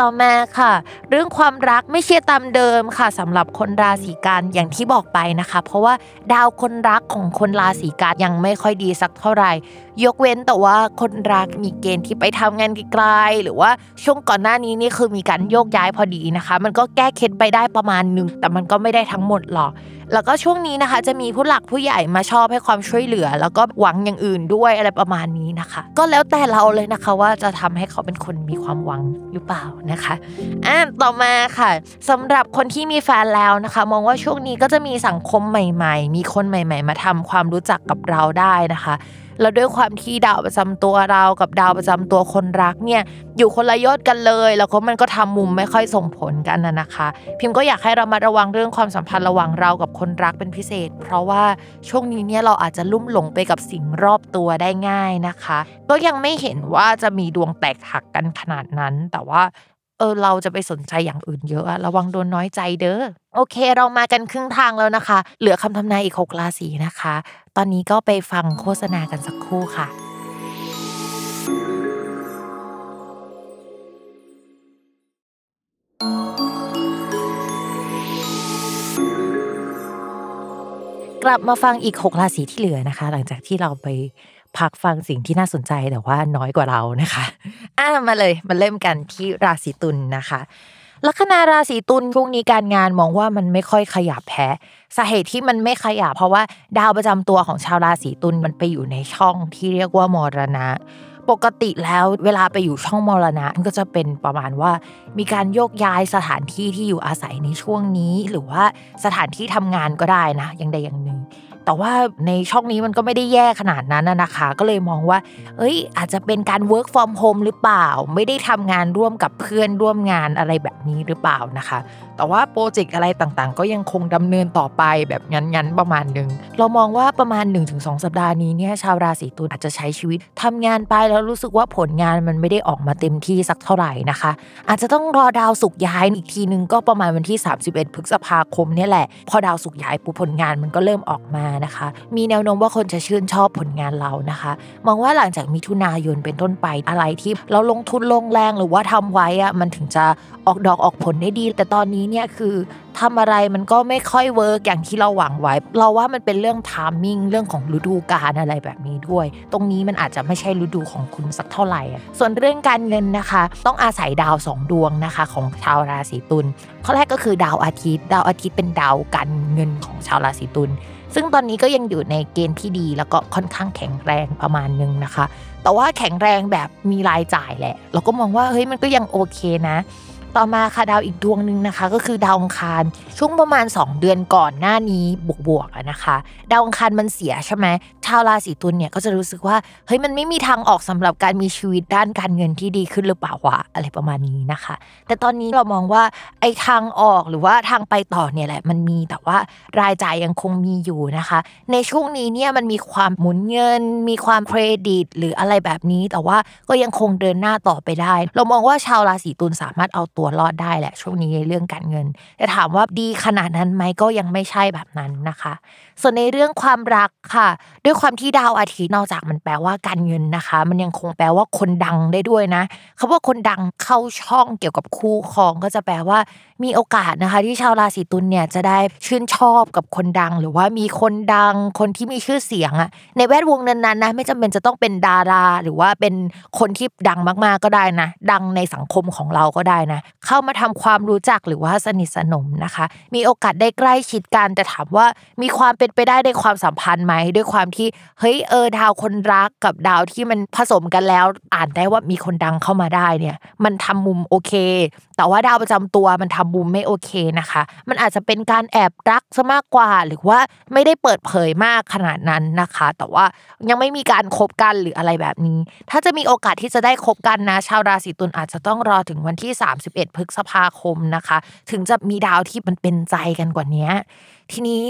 ต่อมาค่ะ เรื่องความรักไม่เชื่อตามเดิมค่ะสำหรับคนราศีกันอย่างที่บอกไปนะคะ เพราะว่าดาวคนรักของคนราศีกันยังไม่ค่อยดีสักเท่าไหร่ ยกเว้นแต่ว่าคนรักมีเกณฑ์ที่ไปทำงานไกลๆหรือว่าช่วงก่อนหน้านี้นี่คือมีการโยกย้ายพอดีนะคะ มันก็แก้เคล็ดไปได้ประมาณหนึงแต่มันก็ไม่ได้ทั้งหมดหรอก แล้วก็ช่วงนี้นะคะ จะมีผู้หลักผู้ใหญ่มาชอบให้ความช่วยเหลือ แล้วก็หวังอย่างอื่นด้วยอะไรประมาณนี้นะคะ ก็แล้วแต่เราเลยนะคะว่าจะทำให้เขาเป็นคนมีความหวังหรือเปล่านะคะอ่าต่อมาค่ะสำหรับคนที่มีแฟนแล้วนะคะ มองว่าช่วงนี้ก็จะมีสังคมใหม่ ๆ มีคนใหม่ ๆ มาทำความรู้จักกับเราได้นะคะ แล้วด้วยความที่ดาวประจำตัวเรากับดาวประจำตัวคนรักเนี่ยอยู่คนละยอดกันเลย แล้วก็มันก็ทำมุมไม่ค่อยส่งผลกันนะนะคะ พิมพ์ก็อยากให้เรามาระวังเรื่องความสัมพันธ์ระหว่างเรากับคนรักเป็นพิเศษ เพราะว่าช่วงนี้เนี่ยเราอาจจะลุ่มหลงไปกับสิ่งรอบตัวได้ง่ายนะคะ ก็ยังไม่เห็นว่าจะมีดวงแตกหักกันขนาดนั้น แต่ว่าเออเราจะไปสนใจอย่างอื่นเยอะอะระวังโดนน้อยใจเด้อโอเค เรามากันครึ่งทางแล้วนะคะ เหลือคำทำนายอีกหกราศีนะคะ ตอนนี้ก็ไปฟังโฆษณากันสักครู่ค่ะกลับมาฟังอีก 6 ราศีที่เหลือนะคะ หลังจากที่เราไปพักฟังสิ่งที่น่าสนใจแต่ว่าน้อยกว่าเรานะคะ อะมาเลยมาเริ่มกันที่ราศีตุลนะคะ ลัคนาราศีตุลช่วงนี้การงานมองว่ามันไม่ค่อยขยับแพ้สาเหตุที่มันไม่ขยับเพราะว่าดาวประจำตัวของชาวราศีตุลมันไปอยู่ในช่องที่เรียกว่ามรณะ ปกติแล้วเวลาไปอยู่ช่องมรณะมันก็จะเป็นประมาณว่า มีการโยกย้ายสถานที่ที่อยู่อาศัยในช่วงนี้ หรือว่าสถานที่ทำงานก็ได้นะอย่างใดอย่างหนึ่ง แต่ว่าในช่องนี้มันก็ไม่ได้แย่ขนาดนั้นนะคะ ก็เลยมองว่า เอ้ย อาจจะเป็นการ work from home หรือเปล่า ไม่ได้ทำงานร่วมกับเพื่อนร่วมงานอะไรแบบนี้หรือเปล่านะคะ แต่ว่าโปรเจกต์อะไรต่างๆ ก็ยังคงดำเนินต่อไปแบบงั้นๆประมาณหนึ่งเรามองว่าประมาณ 1-2 สัปดาห์นี้เนี่ยชาวราศีตุลอาจจะใช้ชีวิตทำงานไปแล้วรู้สึกว่าผลงานมันไม่ได้ออกมาเต็มที่สักเท่าไหร่นะคะ อาจจะต้องรอดาวสุกย้ายอีกทีนึงก็ประมาณวันที่ 31 พฤษภาคมเนี่ยแหละ พอดาวสุกย้ายปุ๊บผลงานมันก็เริ่มออกมานะคะ มีแนวโน้มว่าคนจะชื่นชอบผลงานเรานะคะ มองว่าหลังจากมิถุนายนเป็นต้นไปอะไรที่เราลงทุนลงแรงหรือว่าทำไว้อะมันถึงจะออกดอกออกผลได้ดี แต่ตอนนี้เนี่ยคือทำอะไรมันก็ไม่ค่อย work อย่างที่เราหวังไว้ เราว่ามันเป็นเรื่อง timing เรื่องของฤดูกาลอะไรแบบนี้ด้วย ตรงนี้มันอาจจะไม่ใช่ฤดูของคุณสักเท่าไหร่ ส่วนเรื่องการเงินนะคะ ต้องอาศัยดาวสองดวงนะคะของชาวราศีตุลข้อแรกก็คือดาวอาทิตย์ ดาวอาทิตย์เป็นดาวการเงินของชาวราศีตุล ซึ่งตอนนี้ก็ยังอยู่ในเกณฑ์ที่ดีแล้วก็ค่อนข้างแข็งแรงประมาณนึงนะคะ แต่ว่าแข็งแรงแบบมีรายจ่ายแหละ เราก็มองว่าเฮ้ยมันก็ยังโอเคนะ ต่อมาค่ะดาวอีกดวงหนึ่งนะคะ ก็คือดาวอังคารช่วงประมาณ 2 เดือนก่อนหน้านี้บวกๆนะคะ ดาวอังคารมันเสียใช่ไหมชาวราศีตุลเนี่ยก็จะรู้สึกว่าเฮ้ยมันไม่มีทางออกสำหรับการมีชีวิตด้านการเงินที่ดีขึ้นหรือเปล่าวะอะไรประมาณนี้นะคะ แต่ตอนนี้เรามองว่าไอ้ทางออกหรือว่าทางไปต่อเนี่ยแหละมันมีแต่ว่ารายจ่ายยังคงมีอยู่นะคะ ในช่วงนี้เนี่ยมันมีความหมุนเงิน มีความเครดิต หรืออะไรแบบนี้ แต่ว่าก็ยังคงเดินหน้าต่อไปได้ เรามองว่าชาวราศีตุลสามารถเอาตัวัวรอดได้แหละช่วงนี้ในเรื่องการเงิน แต่ถามว่าดีขนาดนั้นไหมก็ยังไม่ใช่แบบนั้นนะคะ ส่วนในเรื่องความรักค่ะ ด้วยความที่ดาวอาทิตย์นอกจากมันแปลว่าการเงินนะคะ มันยังคงแปลว่าคนดังได้ด้วยนะคำว่าคนดังเข้าช่องเกี่ยวกับคู่ครองก็จะแปลว่า มีโอกาสนะคะ ที่ชาวราศีตุลเนี่ยจะได้ชื่นชอบกับคนดัง หรือว่ามีคนดัง คนที่มีชื่อเสียงอะในแวดวงนั้นๆนะไม่จำเป็นจะต้องเป็นดารา หรือว่าเป็นคนที่ดังมากๆก็ได้นะ ดังในสังคมของเราก็ได้นะเข้ามาทำความรู้จักหรือว่าสนิทสนมนะคะ มีโอกาสได้ใกล้ชิดกันแต่ถามว่ามีความเป็นไปได้ในความสัมพันธ์ไหมด้วยความที่เฮ้ยเออดาวคนรักกับดาวที่มันผสมกันแล้ว อ่านได้ว่ามีคนดังเข้ามาได้เนี่ย มันทำมุมโอเค แต่ว่าดาวประจำตัวมันทำมุมไม่โอเคนะคะ มันอาจจะเป็นการแอบรักซะมากกว่า หรือว่าไม่ได้เปิดเผยมากขนาดนั้นนะคะ แต่ว่ายังไม่มีการคบกันหรืออะไรแบบนี้ ถ้าจะมีโอกาสที่จะได้คบกันนะ ชาวราศีตุลอาจจะต้องรอถึงวันที่ 31พฤษภาคมนะคะ ถึงจะมีดาวที่มันเป็นใจกันกว่านี้ ทีนี้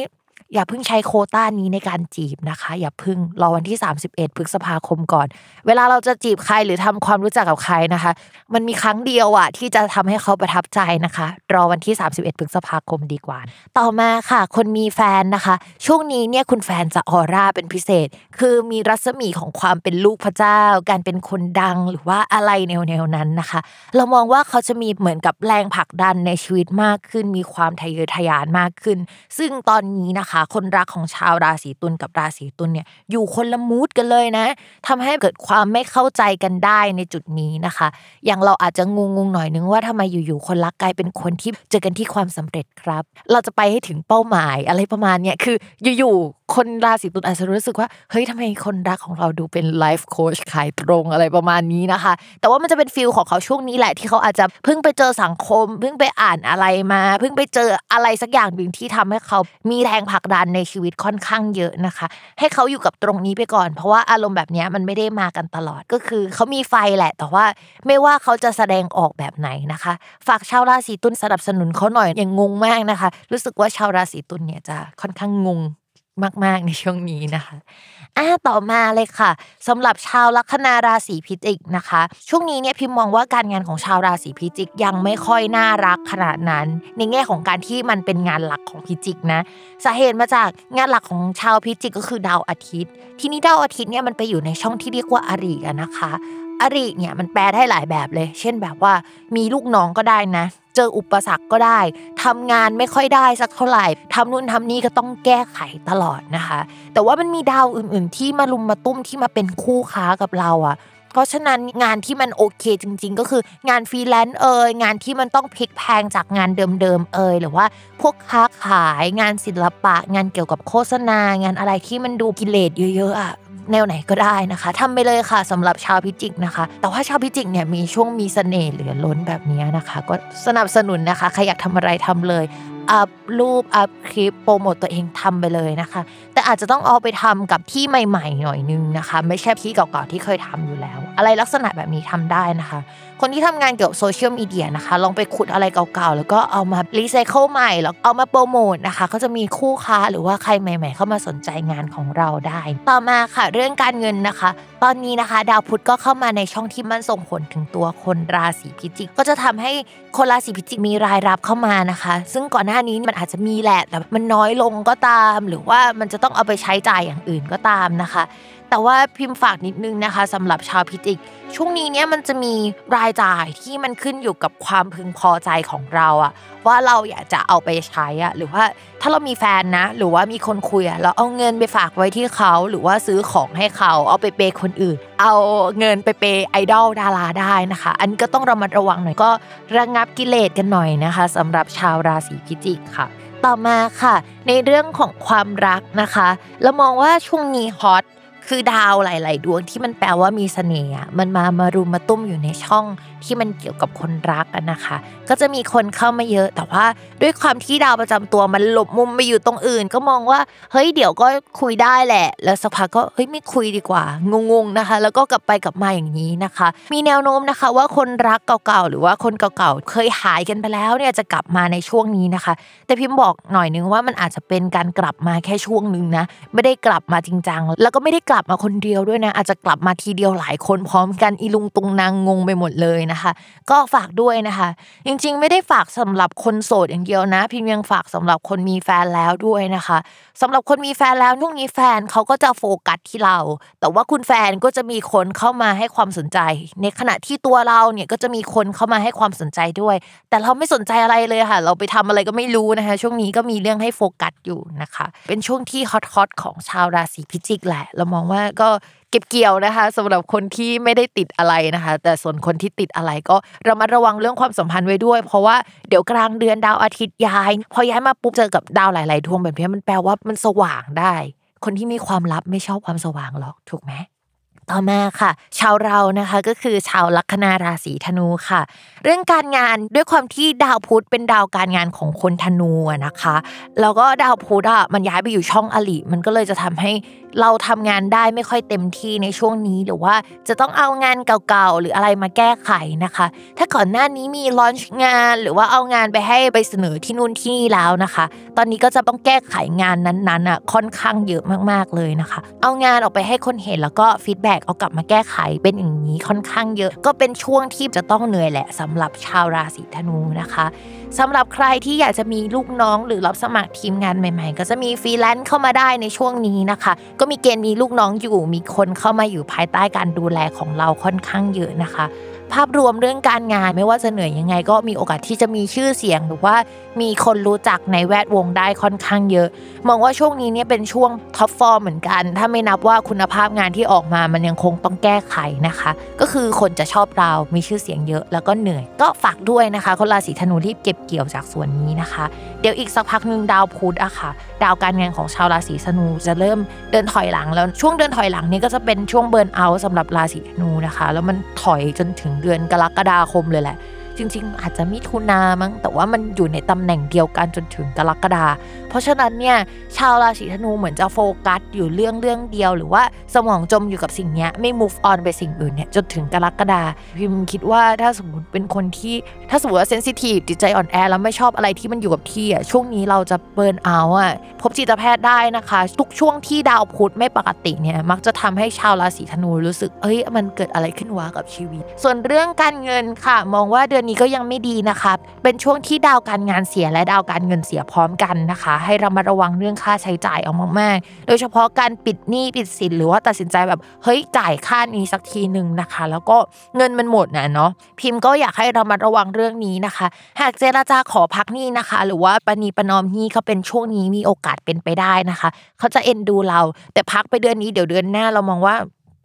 อย่าเพิ่งใช้โคต้านี้ในการจีบนะคะ อย่าเพิ่งรอวันที่ 31พฤษภาคมก่อน เวลาเราจะจีบใครหรือทำความรู้จักกับใครนะคะ มันมีครั้งเดียวอะที่จะทำให้เขาประทับใจนะคะ รอวันที่ 31พฤษภาคมดีกว่า ต่อมาค่ะ คนมีแฟนนะคะ ช่วงนี้เนี่ยคุณแฟนจะออร่าเป็นพิเศษ คือมีรัศมีของความเป็นลูกพระเจ้า การเป็นคนดังหรือว่าอะไรแนวๆนั้นนะคะ เรามองว่าเขาจะมีเหมือนกับแรงผลักดันในชีวิตมากขึ้น มีความทะเยอทะยานมากขึ้น ซึ่งตอนนี้นะคะคนรักของชาวราศีตุลกับราศีตุลเนี่ยอยู่คนละมูดกันเลยนะทำให้เกิดความไม่เข้าใจกันได้ในจุดนี้นะคะ อย่างเราอาจจะงงๆหน่อยนึงว่าทำไมอยู่ๆคนรักกลายเป็นคนที่เจอกันที่ความสำเร็จครับ เราจะไปให้ถึงเป้าหมายอะไรประมาณเนี้ยคืออยู่ๆคนราศีตุลอาจจะรู้สึกว่าเฮ้ยทำไมคนรักของเราดูเป็นไลฟ์โค้ชขายตรงอะไรประมาณนี้นะคะ แต่ว่ามันจะเป็นฟิลของเขาช่วงนี้แหละที่เขาอาจจะเพิ่งไปเจอสังคม เพิ่งไปอ่านอะไรมา เพิ่งไปเจออะไรสักอย่างหนึ่งที่ทำให้เขามีแรงผลักดันในชีวิตค่อนข้างเยอะนะคะ ให้เขาอยู่กับตรงนี้ไปก่อน เพราะว่าอารมณ์แบบนี้มันไม่ได้มากันตลอดก็คือเขามีไฟแหละ แต่ว่าไม่ว่าเขาจะแสดงออกแบบไหนนะคะ ฝากชาวราศีตุลสนับสนุนเขาหน่อยอย่างงงมากนะคะ รู้สึกว่าชาวราศีตุลเนี่ยจะค่อนข้างงง มาก ๆ ในช่วงนี้นะคะอ่าต่อมาเลยค่ะสำหรับชาวลัคนาราศีพิจิกนะคะ ช่วงนี้เนี่ยพิมมองว่าการงานของชาวราศีพิจิกยังไม่ค่อยน่ารักขนาดนั้น ในแง่ของการที่มันเป็นงานหลักของพิจิกนะสาเหตุมาจากงานหลักของชาวพิจิกก็คือดาวอาทิตย์ ทีนี้ดาวอาทิตย์เนี่ยมันไปอยู่ในช่องที่เรียกว่าอริอะนะคะอริเนี่ยมันแปลได้หลายแบบเลย เช่นแบบว่ามีลูกน้องก็ได้นะ เจออุปสรรคก็ได้ทำงานไม่ค่อยได้สักเท่าไหร่ทำนู่นทำนี่ก็ต้องแก้ไขตลอดนะคะ แต่ว่ามันมีดาวอื่น ๆ ที่มะรุมมะตุ้มที่มาเป็นคู่ค้ากับเราอะ เพราะฉะนั้นงานที่มันโอเคจริง ๆ ก็คืองานฟรีแลนซ์เอ่ยงานที่มันต้องพลิกแพลงจากงานเดิมๆเอ่ยหรือว่าพวกค้าขายงานศิลปะ งานเกี่ยวกับโฆษณา งานอะไรที่มันดูกิเลสเยอะๆอะแนวไหนก็ได้นะคะทำไปเลยค่ะสำหรับชาวพิจิกนะคะ แต่ว่าชาวพิจิกเนี่ยมีช่วงมีเสน่ห์เหลือล้นแบบนี้นะคะ ก็สนับสนุนนะคะใครอยากทำอะไรทำเลย อัพรูปอัพคลิปโปรโมตตัวเองทำไปเลยนะคะ แต่อาจจะต้องเอาไปทำกับที่ใหม่ ๆ หน่อยนึงนะคะ ไม่ใช่ที่เก่าๆที่เคยทำอยู่แล้ว อะไรลักษณะแบบนี้ทำได้นะคะ คนที่ทำงานเกี่ยวกับโซเชียลมีเดียนะคะ ลองไปขุดอะไรเก่าๆ แล้วก็เอามารีไซเคิลใหม่แล้วเอามาโปรโมทนะคะก็จะมีคู่ค้าหรือว่าใครใหม่ ๆ เข้ามาสนใจงานของเราได้ ต่อมาค่ะเรื่องการเงินนะคะ ตอนนี้นะคะ ดาวพุธก็เข้ามาในช่องที่มันส่งผลถึงตัวคนราศีพิจิก ก็จะทำให้คนราศีพิจิกมีรายรับเข้ามานะคะ ซึ่งก่อนหน้านี้มันอาจจะมีแหละแต่มันน้อยลงก็ตาม หรือว่ามันจะต้องเอาไปใช้จ่ายอย่างอื่นก็ตามนะคะ แต่ว่าพิมพ์ฝากนิดนึงนะคะสำหรับชาวพิจิก ช่วงนี้เนี่ยมันจะมีรายจ่ายที่มันขึ้นอยู่กับความพึงพอใจของเราอะว่าเราอยากจะเอาไปใช้อะหรือว่าถ้าเรามีแฟนนะ หรือว่ามีคนคุยอะเราเอาเงินไปฝากไว้ที่เขาหรือว่าซื้อของให้เขาเอาไปเปย์คนอื่น เอาเงินไปเปย์ไอดอลดาราได้นะคะ อันก็ต้องระมัดระวังหน่อยก็ระงับกิเลสกันหน่อยนะคะสำหรับชาวราศีพิจิกค่ะ ต่อมาค่ะ ในเรื่องของความรักนะคะเรามองว่าช่วงนี้ฮอต คือดาวหลาย ๆ ดวงที่มันแปลว่ามีเสน่ห์มันมามารุมมาตุ้มอยู่ในช่อง ที่มันเกี่ยวกับคนรักนะคะ ก็จะมีคนเข้ามาเยอะ แต่ว่าด้วยความที่ดาวประจำตัวมันหลบมุมไปอยู่ตรงอื่น ก็มองว่าเฮ้ยเดี๋ยวก็คุยได้แหละ แล้วสักพักก็เฮ้ยไม่คุยดีกว่างงๆนะคะ แล้วก็กลับไปกลับมาอย่างนี้นะคะ มีแนวโน้มนะคะว่าคนรักเก่าๆหรือว่าคนเก่าๆเคยหายกันไปแล้วเนี่ยจะกลับมาในช่วงนี้นะคะ แต่พิมพ์บอกหน่อยนึงว่ามันอาจจะเป็นการกลับมาแค่ช่วงนึงนะไม่ได้กลับมาจริงจังแล้วก็ไม่ได้กลับมาคนเดียวด้วยนะ อาจจะกลับมาทีเดียวหลายคนพร้อมกันอีลุงตุงนางงงไปหมดเลยนะคะ ก็ฝากด้วยนะคะ จริงๆ ไม่ได้ฝากสำหรับคนโสดอย่างเดียวนะ พิมยังฝากสำหรับคนมีแฟนแล้วด้วยนะคะสำหรับคนมีแฟนแล้วช่วงนี้แฟนเขาก็จะโฟกัสที่เรา แต่ว่าคุณแฟนก็จะมีคนเข้ามาให้ความสนใจ ในขณะที่ตัวเราเนี่ยก็จะมีคนเข้ามาให้ความสนใจด้วย แต่เราไม่สนใจอะไรเลยค่ะ เราไปทำอะไรก็ไม่รู้นะคะ ช่วงนี้ก็มีเรื่องให้โฟกัสอยู่นะคะ เป็นช่วงที่ฮอตฮอตของชาวราศีพิจิกแหละ เรามองว่าก็ เก็บเกี่ยวนะคะสำหรับคนที่ไม่ได้ติดอะไรนะคะ แต่ส่วนคนที่ติดอะไรก็ระมัดระวังเรื่องความสัมพันธ์ไว้ด้วย เพราะว่าเดี๋ยวกลางเดือนดาวอาทิตย์ย้าย พอย้ายมาปุ๊บเจอกับดาวหลายๆดวงแบบนี้มันแปลว่ามันสว่างได้ คนที่มีความลับไม่ชอบความสว่างหรอกถูกไหมต่อมาค่ะ ชาวเรานะคะก็คือชาวลัคนาราศีธนูค่ะ เรื่องการงานด้วยความที่ดาวพุธเป็นดาวการงานของคนธนูนะคะ แล้วก็ดาวพุธอะมันย้ายไปอยู่ช่องอลิมันก็เลยจะทำให้เราทำงานได้ไม่ค่อยเต็มที่ในช่วงนี้หรือว่าจะต้องเอางานเก่าๆ หรืออะไรมาแก้ไขนะคะ ถ้าก่อนหน้านี้มี launch งานหรือว่าเอางานไปให้ไปเสนอที่นู่นที่นี่แล้วนะคะ ตอนนี้ก็จะต้องแก้ไขงานนั้นๆอะค่อนข้างเยอะมากๆเลยนะคะ เอางานออกไปให้คนเห็นแล้วก็ feedback เอากลับมาแก้ไขเป็นอย่างนี้ค่อนข้างเยอะ ก็เป็นช่วงที่จะต้องเหนื่อยแหละสำหรับชาวราศีธนูนะคะสำหรับใครที่อยากจะมีลูกน้องหรือรับสมัครทีมงานใหม่ ๆ ก็จะมีฟรีแลนซ์เข้ามาได้ในช่วงนี้นะคะก็มีเกณฑ์มีลูกน้องอยู่ มีคนเข้ามาอยู่ภายใต้การดูแลของเราค่อนข้างเยอะนะคะ ภาพรวมเรื่องการงานไม่ว่าจะเหนื่อยยังไง ก็มีโอกาสที่จะมีชื่อเสียง หรือว่ามีคนรู้จักในแวดวงได้ค่อนข้างเยอะ มองว่าช่วงนี้เนี่ยเป็นช่วงท็อปฟอร์มเหมือนกัน ถ้าไม่นับว่าคุณภาพงานที่ออกมามันยังคงต้องแก้ไขนะคะ ก็คือคนจะชอบเรา มีชื่อเสียงเยอะ แล้วก็เหนื่อย ก็ฝากด้วยนะคะคนราศีธนูที่เก็บเกี่ยวจากส่วนนี้นะคะ เดี๋ยวอีกสักพักหนึ่งดาวพุธอะค่ะ ดาวการงานของชาวราศีธนูจะเริ่มเดินถอยหลังแล้วช่วงเดินถอยหลังนี้ก็จะเป็นช่วงเบิร์นเอาท์สำหรับราศีธนูนะคะ แล้วมันถอยจนถึงเดือนกรกฎาคมเลยแหละ จริง ๆ อาจจะมิถุนามั้ง แต่ว่ามันอยู่ในตำแหน่งเดียวกันจนถึงกรกฎาเพราะฉะนั้นเนี่ยชาวราศีธนูเหมือนจะโฟกัสอยู่เรื่องเรื่องเดียว หรือว่าสมองจมอยู่กับสิ่งนี้ไม่ move on ไปสิ่งอื่นเนี่ยจนถึงกรกฎาพิมคิดว่าถ้าสมมติเป็นคนที่ถ้าสมมติว่าเซนซิทีฟจิตใจอ่อนแอแล้วไม่ชอบอะไรที่มันอยู่กับที่อะช่วงนี้เราจะเบิร์นเอาอะพบจิตแพทย์ได้นะคะ ทุกช่วงที่ดาวพุธไม่ปกติเนี่ยมักจะทำให้ชาวราศีธนูรู้สึกเอ้ยมันเกิดอะไรขึ้นวะกับชีวิต ส่วนเรื่องการเงินค่ะ มองว่าเดือนนี้ก็ยังไม่ดีนะคะ เป็นช่วงที่ดาวการงานเสียและดาวการเงินเสียพร้อมกันนะคะ ให้เรามาระวังเรื่องค่าใช้จ่ายเอามากๆ โดยเฉพาะการปิดหนี้ปิดสินหรือว่าตัดสินใจแบบเฮ้ยจ่ายค่านี้สักทีหนึ่งนะคะ แล้วก็เงินมันหมดนะเนาะพิมพ์ก็อยากให้เรามาระวังเรื่องนี้นะคะ หากเจรจาขอพักหนี้นะคะ หรือว่าปณีประนอมหนี้เขาเป็นช่วงนี้มีโอกาสเป็นไปได้นะคะ เขาจะเอ็นดูเรา แต่พักไปเดือนนี้เดี๋ยวเดือนหน้าเรามองว่า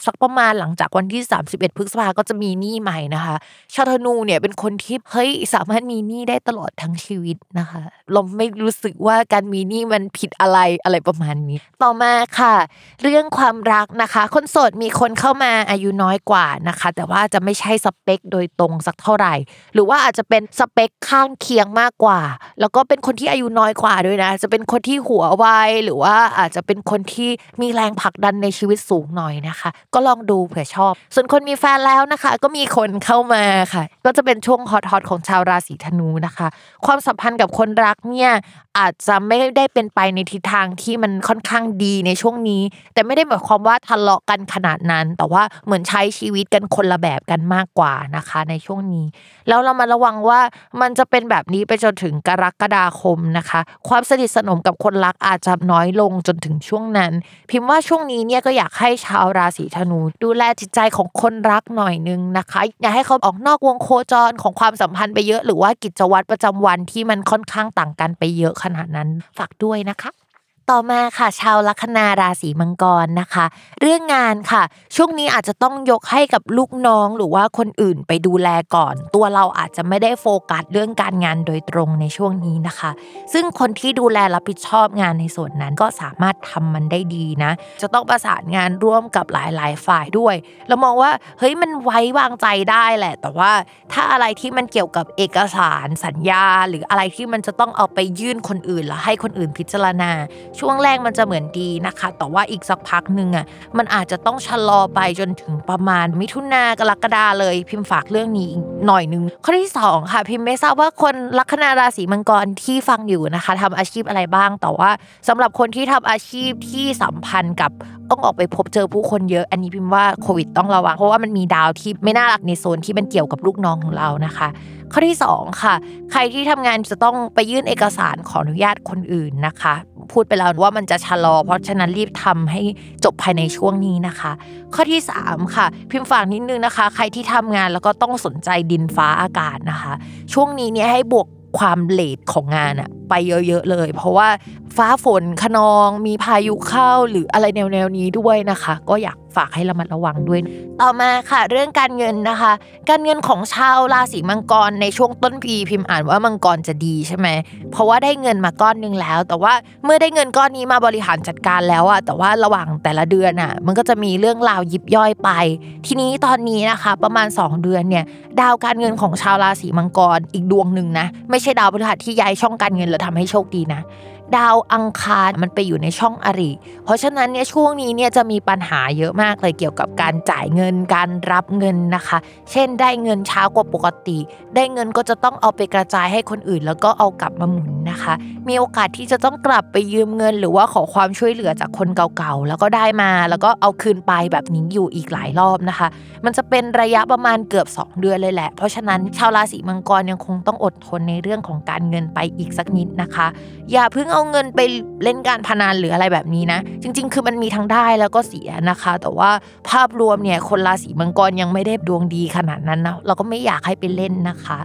สักประมาณหลังจากวันที่ 31 พฤษภาก็จะมีหนี้ใหม่นะคะ ชาธนูเนี่ยเป็นคนที่เฮ้ยสามารถมีหนี้ได้ตลอดทั้งชีวิตนะคะ เราไม่รู้สึกว่าการมีหนี้มันผิดอะไรอะไรประมาณนี้ ต่อมาค่ะ เรื่องความรักนะคะ คนโสดมีคนเข้ามาอายุน้อยกว่านะคะ แต่ว่าจะไม่ใช่สเปคโดยตรงสักเท่าไหร่ หรือว่าอาจจะเป็นสเปคข้างเคียงมากกว่า แล้วก็เป็นคนที่อายุน้อยกว่าด้วยนะ จะเป็นคนที่หัวไวหรือว่าอาจจะเป็นคนที่มีแรงผลักดันในชีวิตสูงหน่อยนะคะก็ลองดูเผื่อชอบ ส่วนคนมีแฟนแล้วนะคะ ก็มีคนเข้ามาค่ะ ก็จะเป็นช่วงฮอตฮอตของชาวราศีธนูนะคะ ความสัมพันธ์กับคนรักเนี่ยอาจจะไม่ได้เป็นไปในทิศทางที่มันค่อนข้างดีในช่วงนี้ แต่ไม่ได้หมายความว่าทะเลาะกันขนาดนั้น แต่ว่าเหมือนใช้ชีวิตกันคนละแบบกันมากกว่านะคะ ในช่วงนี้ แล้วเรามาระวังว่ามันจะเป็นแบบนี้ไปจนถึงกรกฎาคมนะคะ ความสนิทสนมกับคนรักอาจจะน้อยลงจนถึงช่วงนั้น พิมพ์ว่าช่วงนี้เนี่ยก็อยากให้ชาวราศีธนูดูแลจิตใจของคนรักหน่อยนึงนะคะ อย่าให้เขาออกนอกวงโคจรของความสัมพันธ์ไปเยอะ หรือว่ากิจวัตรประจำวันที่มันค่อนข้างต่างกันไปเยอะขนาดนั้นฝากด้วยนะคะ ต่อมาค่ะ ชาวลัคนาราศีมังกรนะคะ เรื่องงานค่ะ ช่วงนี้อาจจะต้องยกให้กับลูกน้องหรือว่าคนอื่นไปดูแลก่อน ตัวเราอาจจะไม่ได้โฟกัสเรื่องการงานโดยตรงในช่วงนี้นะคะ ซึ่งคนที่ดูแลรับผิดชอบงานในส่วนนั้นก็สามารถทำมันได้ดีนะ จะต้องประสานงานร่วมกับหลาย ๆ ฝ่ายด้วยเรามองว่าเฮ้ยมันไว้วางใจได้แหละ แต่ว่าถ้าอะไรที่มันเกี่ยวกับเอกสารสัญญา หรืออะไรที่มันจะต้องเอาไปยื่นคนอื่นแล้วให้คนอื่นพิจารณาช่วงแรกมันจะเหมือนดีนะคะ แต่ว่าอีกสักพักหนึ่งอะมันอาจจะต้องชะลอไปจนถึงประมาณมิถุนากรกฎาเลย พิมพ์ฝากเรื่องนี้หน่อยนึงข้อที่สองค่ะ พิมพ์ไม่ทราบว่าคนลัคนาราศีมังกรที่ฟังอยู่นะคะทำอาชีพอะไรบ้างแต่ว่าสำหรับคนที่ทำอาชีพที่สัมพันธ์กับต้องออกไปพบเจอผู้คนเยอะอันนี้พิมพ์ว่าโควิดต้องระวัง เพราะว่ามันมีดาวที่ไม่น่ารักในโซนที่มันเกี่ยวกับลูกน้องของเรานะคะ ข้อที่ 2 ค่ะ ใครที่ทำงานจะต้องไปยื่นเอกสารขออนุญาตคนอื่นนะคะ พูดไปแล้วว่ามันจะชะลอ เพราะฉะนั้นรีบทำให้จบภายในช่วงนี้นะคะ ข้อที่ 3 ค่ะ พิมพ์ฝากนิดนึงนะคะ ใครที่ทำงานแล้วก็ต้องสนใจดินฟ้าอากาศนะคะ ช่วงนี้เนี่ยให้บวกความเลทของงานอะไปเยอะๆเลย เพราะว่า ฟ้าฝนขนอง มีพายุเข้าหรืออะไรแนวๆนี้ด้วยนะคะ ก็อยากฝากให้ระมัดระวังด้วย ต่อมาค่ะ เรื่องการเงินนะคะ การเงินของชาวราศีมังกรในช่วงต้นปีพิมพ์อ่านว่ามังกรจะดีใช่ไหมเพราะว่าได้เงินมาก้อนนึงแล้ว แต่ว่าเมื่อได้เงินก้อนนี้มาบริหารจัดการแล้วอะแต่ว่าระหว่างแต่ละเดือนอะมันก็จะมีเรื่องราวยิบย่อยไป ทีนี้ตอนนี้นะคะ ประมาณ 2 เดือนเนี่ยดาวการเงินของชาวราศีมังกรอีกดวงหนึ่งนะไม่ใช่ดาวพฤหัสที่ย้ายช่องการเงินแล้วทำให้โชคดีนะ ดาวอังคารมันไปอยู่ในช่องอริ เพราะฉะนั้นเนี่ยช่วงนี้เนี่ยจะมีปัญหาเยอะมากเลยเกี่ยวกับการจ่ายเงินการรับเงินนะคะ เช่นได้เงินช้ากว่าปกติ ได้เงินก็จะต้องเอาไปกระจายให้คนอื่น แล้วก็เอากลับมาหมุนนะคะ มีโอกาสที่จะต้องกลับไปยืมเงิน หรือว่าขอความช่วยเหลือจากคนเก่าๆแล้วก็ได้มา แล้วก็เอาคืนไปแบบนี้อยู่อีกหลายรอบนะคะ มันจะเป็นระยะประมาณเกือบ 2 เดือนเลยแหละ เพราะฉะนั้นชาวราศีมังกรยังคงต้องอดทนในเรื่องของการเงินไปอีกสักนิดนะคะ อย่าเพิ่งเอาเงินไปเล่นการพนันหรืออะไรแบบนี้นะ จริง ๆ คือมันมีทั้งได้แล้วก็เสียนะคะ แต่ว่าภาพรวมเนี่ยคนราศีมังกรยังไม่ได้ดวงดีขนาดนั้นนะเราก็ไม่อยากให้ไปเล่นนะคะ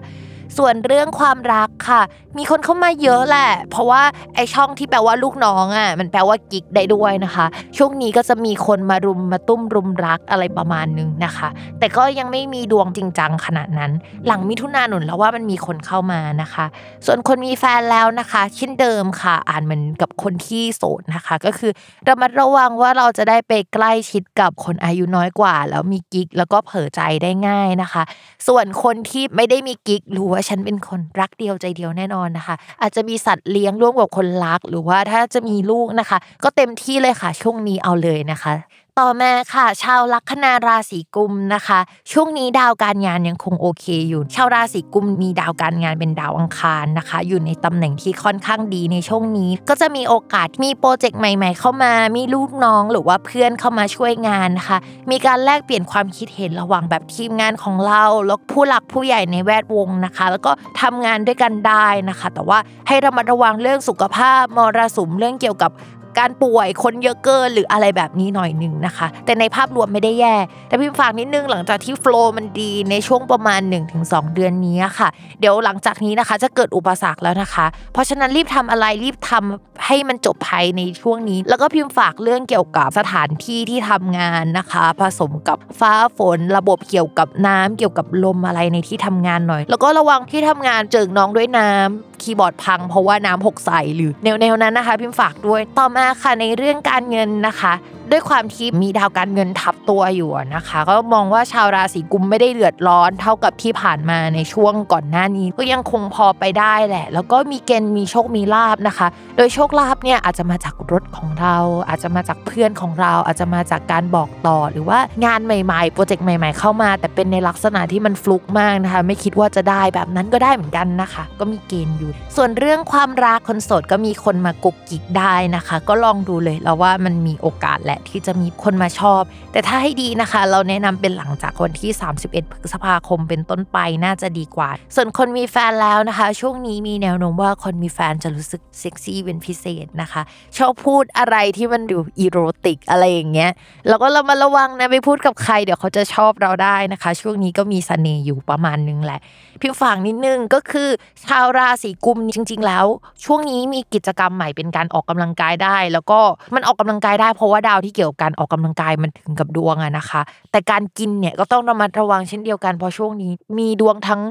ส่วนเรื่องความรักค่ะ มีคนเข้ามาเยอะแหละ เพราะว่าไอช่องที่แปลว่าลูกน้องอะมันแปลว่ากิ๊กได้ด้วยนะคะ ช่วงนี้ก็จะมีคนมารุมมาตุ้มรุมรักอะไรประมาณนึงนะคะ แต่ก็ยังไม่มีดวงจริงจังขนาดนั้น หลังมิถุนายนแล้วว่ามันมีคนเข้ามานะคะ ส่วนคนมีแฟนแล้วนะคะเช่นเดิมค่ะ อ่านเหมือนกับคนที่โสดนะคะ ก็คือระมัดระวังว่าเราจะได้ไปใกล้ชิดกับคนอายุน้อยกว่า แล้วมีกิ๊กแล้วก็เผลอใจได้ง่ายนะคะ ส่วนคนที่ไม่ได้มีกิ๊กรู้ว่าฉันเป็นคนรักเดียวใจเดียวแน่นอนนะคะ อาจจะมีสัตว์เลี้ยงร่วมกับคนรัก หรือว่าถ้าจะมีลูกนะคะ ก็เต็มที่เลยค่ะช่วงนี้เอาเลยนะคะ ต่อมาค่ะ ชาวลัคนาราศีกุมนะคะ ช่วงนี้ดาวการงานยังคงโอเคอยู่ ชาวราศีกุมมีดาวการงานเป็นดาวอังคารนะคะ อยู่ในตำแหน่งที่ค่อนข้างดีในช่วงนี้ ก็จะมีโอกาสมีโปรเจกต์ใหม่ ๆ เข้ามามีลูกน้องหรือว่าเพื่อนเข้ามาช่วยงานนะคะ มีการแลกเปลี่ยนความคิดเห็นระหว่างแบบทีมงานของเราแล้วผู้หลักผู้ใหญ่ในแวดวงนะคะ แล้วก็ทำงานด้วยกันได้นะคะ แต่ว่าให้ระมัดระวังเรื่องสุขภาพมรสุมเรื่องเกี่ยวกับ การป่วยคนเยอะเกินหรืออะไรแบบนี้หน่อยหนึ่งนะคะ แต่ในภาพรวมไม่ได้แย่ แต่พิมฝากนิดนึงหลังจากที่โฟล์มันดีในช่วงประมาณ 1-2 เดือนนี้ค่ะ เดี๋ยวหลังจากนี้นะคะจะเกิดอุปสรรคแล้วนะคะ เพราะฉะนั้นรีบทำอะไรรีบทำให้มันจบภายในช่วงนี้ แล้วก็พิมฝากเรื่องเกี่ยวกับสถานที่ที่ทำงานนะคะ ผสมกับฟ้าฝนระบบเกี่ยวกับน้ำเกี่ยวกับลมอะไรในที่ทำงานหน่อย แล้วก็ระวังที่ทำงานเจิงน้องด้วยน้ำ คีย์บอร์ดพังเพราะว่าน้ำหกใส่หรือแนวๆนั้นนะคะ พิมพ์ฝากด้วยต่อมาค่ะในเรื่องการเงินนะคะ ด้วยความที่มีดาวการเงินทับตัวอยู่นะคะ ก็มองว่าชาวราศีกุมไม่ได้เดือดร้อนเท่ากับที่ผ่านมาในช่วงก่อนหน้านี้ ก็ยังคงพอไปได้แหละ แล้วก็มีเกณฑ์มีโชคมีลาบนะคะ โดยโชคลาภเนี่ยอาจจะมาจากรถของเรา อาจจะมาจากเพื่อนของเรา อาจจะมาจากการบอกต่อหรือว่างานใหม่ๆโปรเจกต์ใหม่ ๆ เข้ามา แต่เป็นในลักษณะที่มันฟลุกมากนะคะ ไม่คิดว่าจะได้แบบนั้นก็ได้เหมือนกันนะคะ ก็มีเกณฑ์อยู่ ส่วนเรื่องความรักคนโสดก็มีคนมากุกกิกได้นะคะ ก็ลองดูเลยแล้วว่ามันมีโอกาสแหละที่จะมีคนมาชอบ แต่ถ้าให้ดีนะคะ เราแนะนำเป็นหลังจากวันที่ 31 พฤษภาคมเป็นต้นไปน่าจะดีกว่า ส่วนคนมีแฟนแล้วนะคะ ช่วงนี้มีแนวโน้มว่าคนมีแฟนจะรู้สึกเซ็กซี่เป็นพิเศษนะคะ ชอบพูดอะไรที่มันดูอีโรติกอะไรอย่างเงี้ยแล้วก็เรามาระวังนะไปพูดกับใครเดี๋ยวเขาจะชอบเราได้นะคะ ช่วงนี้ก็มีเสน่ห์อยู่ประมาณนึงแหละพิมพ์ฝากนิดนึงก็คือ ชาวราศีกุมจริง ๆ แล้ว ช่วงนี้มีกิจกรรมใหม่เป็นการออกกำลังกายได้ แล้วก็มันออกกำลังกายได้เพราะว่าดาวที่เกี่ยวกับการออกกำลังกายมันถึงกับดวงอะนะคะ แต่การกินเนี่ยก็ต้องระมัดระวังเช่นเดียวกันเพราะช่วงนี้มีดวงทั้ง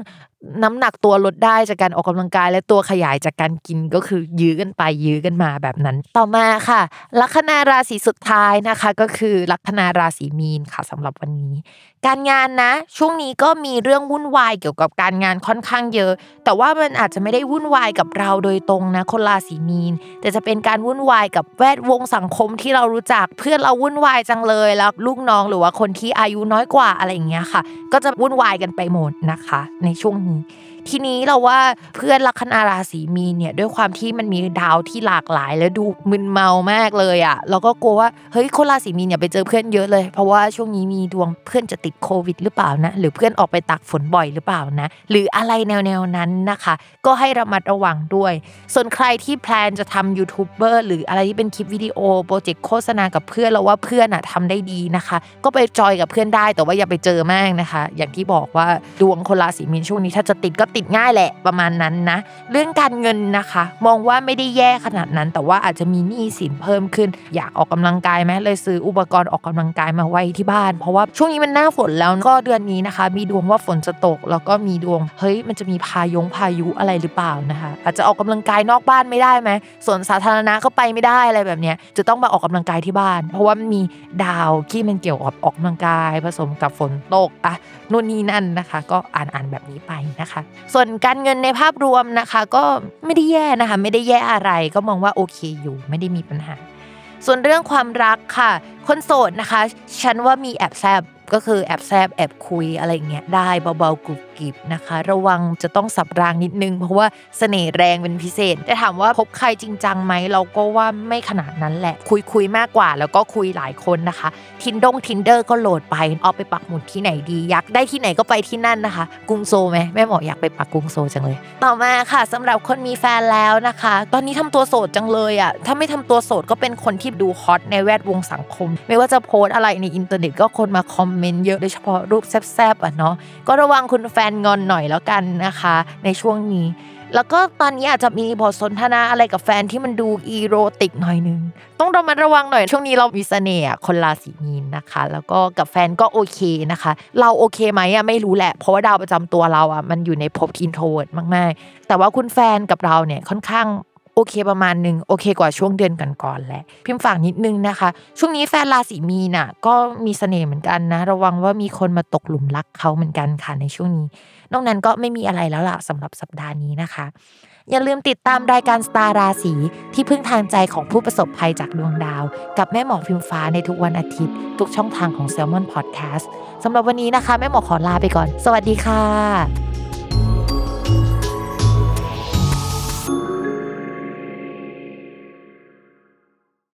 น้ำหนักตัวลดได้จากการออกกำลังกาย และตัวขยายจากการกินก็คือยื้อกันไปยื้อกันมาแบบนั้น ต่อมาค่ะ ลัคนาราศีสุดท้ายนะคะ ก็คือลัคนาราศีมีนค่ะสำหรับวันนี้ การงานนะ ช่วงนี้ก็มีเรื่องวุ่นวายเกี่ยวกับการงานค่อนข้างเยอะ แต่ว่ามันอาจจะไม่ได้วุ่นวายกับเราโดยตรงนะคนราศีมีน แต่จะเป็นการวุ่นวายกับแวดวงสังคมที่เรารู้จักเพื่อนเราวุ่นวายจังเลยแล้วลูกน้องหรือว่าคนที่อายุน้อยกว่าอะไรอย่างเงี้ยค่ะ ก็จะวุ่นวายกันไปหมดนะคะ ในช่วงนี้目 ทีนี้เราว่าเพื่อนลัคนาราศีมีนเนี่ยด้วยความที่มันมีดาวที่หลากหลาย แล้วดูมึนเมามากเลยอะเราก็กลัวว่าเฮ้ยคนราศีมีนอย่าไปเจอเพื่อนเยอะเลย เพราะว่าช่วงนี้มีดวงเพื่อนจะติดโควิดหรือเปล่านะ หรือเพื่อนออกไปตากฝนบ่อยหรือเปล่านะ หรืออะไรแนวๆนั้นนะคะ ก็ให้ระมัดระวังด้วย ส่วนใครที่แพลนจะทำยูทูบเบอร์หรืออะไรที่เป็นคลิปวิดีโอโปรเจกต์โฆษณากับเพื่อนเราว่าเพื่อนอะทำได้ดีนะคะ ก็ไปจอยกับเพื่อนได้แต่ว่าอย่าไปเจอมากนะคะ อย่างที่บอกว่าดวงคนราศีมีนช่วงนี้ถ้าจะติดก็ติดง่ายแหละประมาณนั้นนะ เรื่องการเงินนะคะ มองว่าไม่ได้แย่ขนาดนั้น แต่ว่าอาจจะมีหนี้สินเพิ่มขึ้น อยากออกกำลังกายไหมเลยซื้ออุปกรณ์ออกกำลังกายมาไว้ที่บ้าน เพราะว่าช่วงนี้มันหน้าฝนแล้วก็เดือนนี้นะคะ มีดวงว่าฝนจะตก แล้วก็มีดวงเฮ้ยมันจะมีพายงพายุอะไรหรือเปล่านะคะ อาจจะออกกำลังกายนอกบ้านไม่ได้ไหมส่วนสาธารณะก็ไปไม่ได้อะไรแบบเนี้ยจะต้องมาออกกำลังกายที่บ้าน เพราะว่ามีดาวที่มันเกี่ยวกับออกกำลังกาย ผสมกับฝนตกอะนู่นนี่นั่นนะคะ ก็อ่านอ่านแบบนี้ไปนะคะส่วนการเงินในภาพรวมนะคะ ก็ไม่ได้แย่นะคะ ไม่ได้แย่อะไรก็มองว่าโอเคอยู่ ไม่ได้มีปัญหา ส่วนเรื่องความรักค่ะ คนโสดนะคะ ฉันว่ามีแอบแซบก็คือแอบแซบแอบคุยอะไรเงี้ยได้เบาๆกรุบ กิบนะคะ ระวังจะต้องสับรางนิดนึง เพราะว่าเสน่ห์แรงเป็นพิเศษ แต่ถามว่าพบใครจริงจังไหมเราก็ว่าไม่ขนาดนั้นแหละ คุยคุยมากกว่า แล้วก็คุยหลายคนนะคะทินดง Tinder ก็โหลดไปเอาไปปักหมุดที่ไหนดีอยากได้ที่ไหนก็ไปที่นั่นนะคะ กรุงโซลไหมแม่หมออยากไปปักกรุงโซลจังเลย ต่อมาค่ะสำหรับคนมีแฟนแล้วนะคะ ตอนนี้ทำตัวโสดจังเลยอะถ้าไม่ทำตัวโสดก็เป็นคนที่ดูฮอตในแวดวงสังคม ไม่ว่าจะโพสอะไรในอินเทอร์เน็ตก็คนมาคอมเมนต์เยอะโดยเฉพาะรูปแซบๆอะเนาะก็ระวังคุณแฟนงอนหน่อยแล้วกันนะคะ ในช่วงนี้ แล้วก็ตอนนี้อาจจะมีบทสนทนาอะไรกับแฟนที่มันดูอีโรติกหน่อยนึง ต้องระมัดระวังหน่อยช่วงนี้เรามีเสน่ห์คนราศีมีนนะคะ แล้วก็กับแฟนก็โอเคนะคะ เราโอเคไหมอะไม่รู้แหละ เพราะว่าดาวประจำตัวเราอะมันอยู่ในภพอินโทรดมากๆ แต่ว่าคุณแฟนกับเราเนี่ยค่อนข้าง เคประมาณหนึ่งโอเคกว่าช่วงเดือนก่อนๆแหละพิมพ์ฝากนิดนึงนะคะ ช่วงนี้แฟนราศีมีน่ะ ก็มีเสน่ห์เหมือนกันนะ ระวังว่ามีคนมาตกหลุมรักเขาเหมือนกันค่ะในช่วงนี้ นอกนั้นก็ไม่มีอะไรแล้วล่ะสำหรับสัปดาห์นี้นะคะ อย่าลืมติดตามรายการสตาร์ราศีที่พึ่งทางใจของผู้ประสบภัยจากดวงดาว กับแม่หมอพิมฟ้าในทุกวันอาทิตย์ ทุกช่องทางของ s ซ l m o n Podcast สำหรับวันนี้นะคะ แม่หมอขอลาไปก่อน สวัสดีค่ะ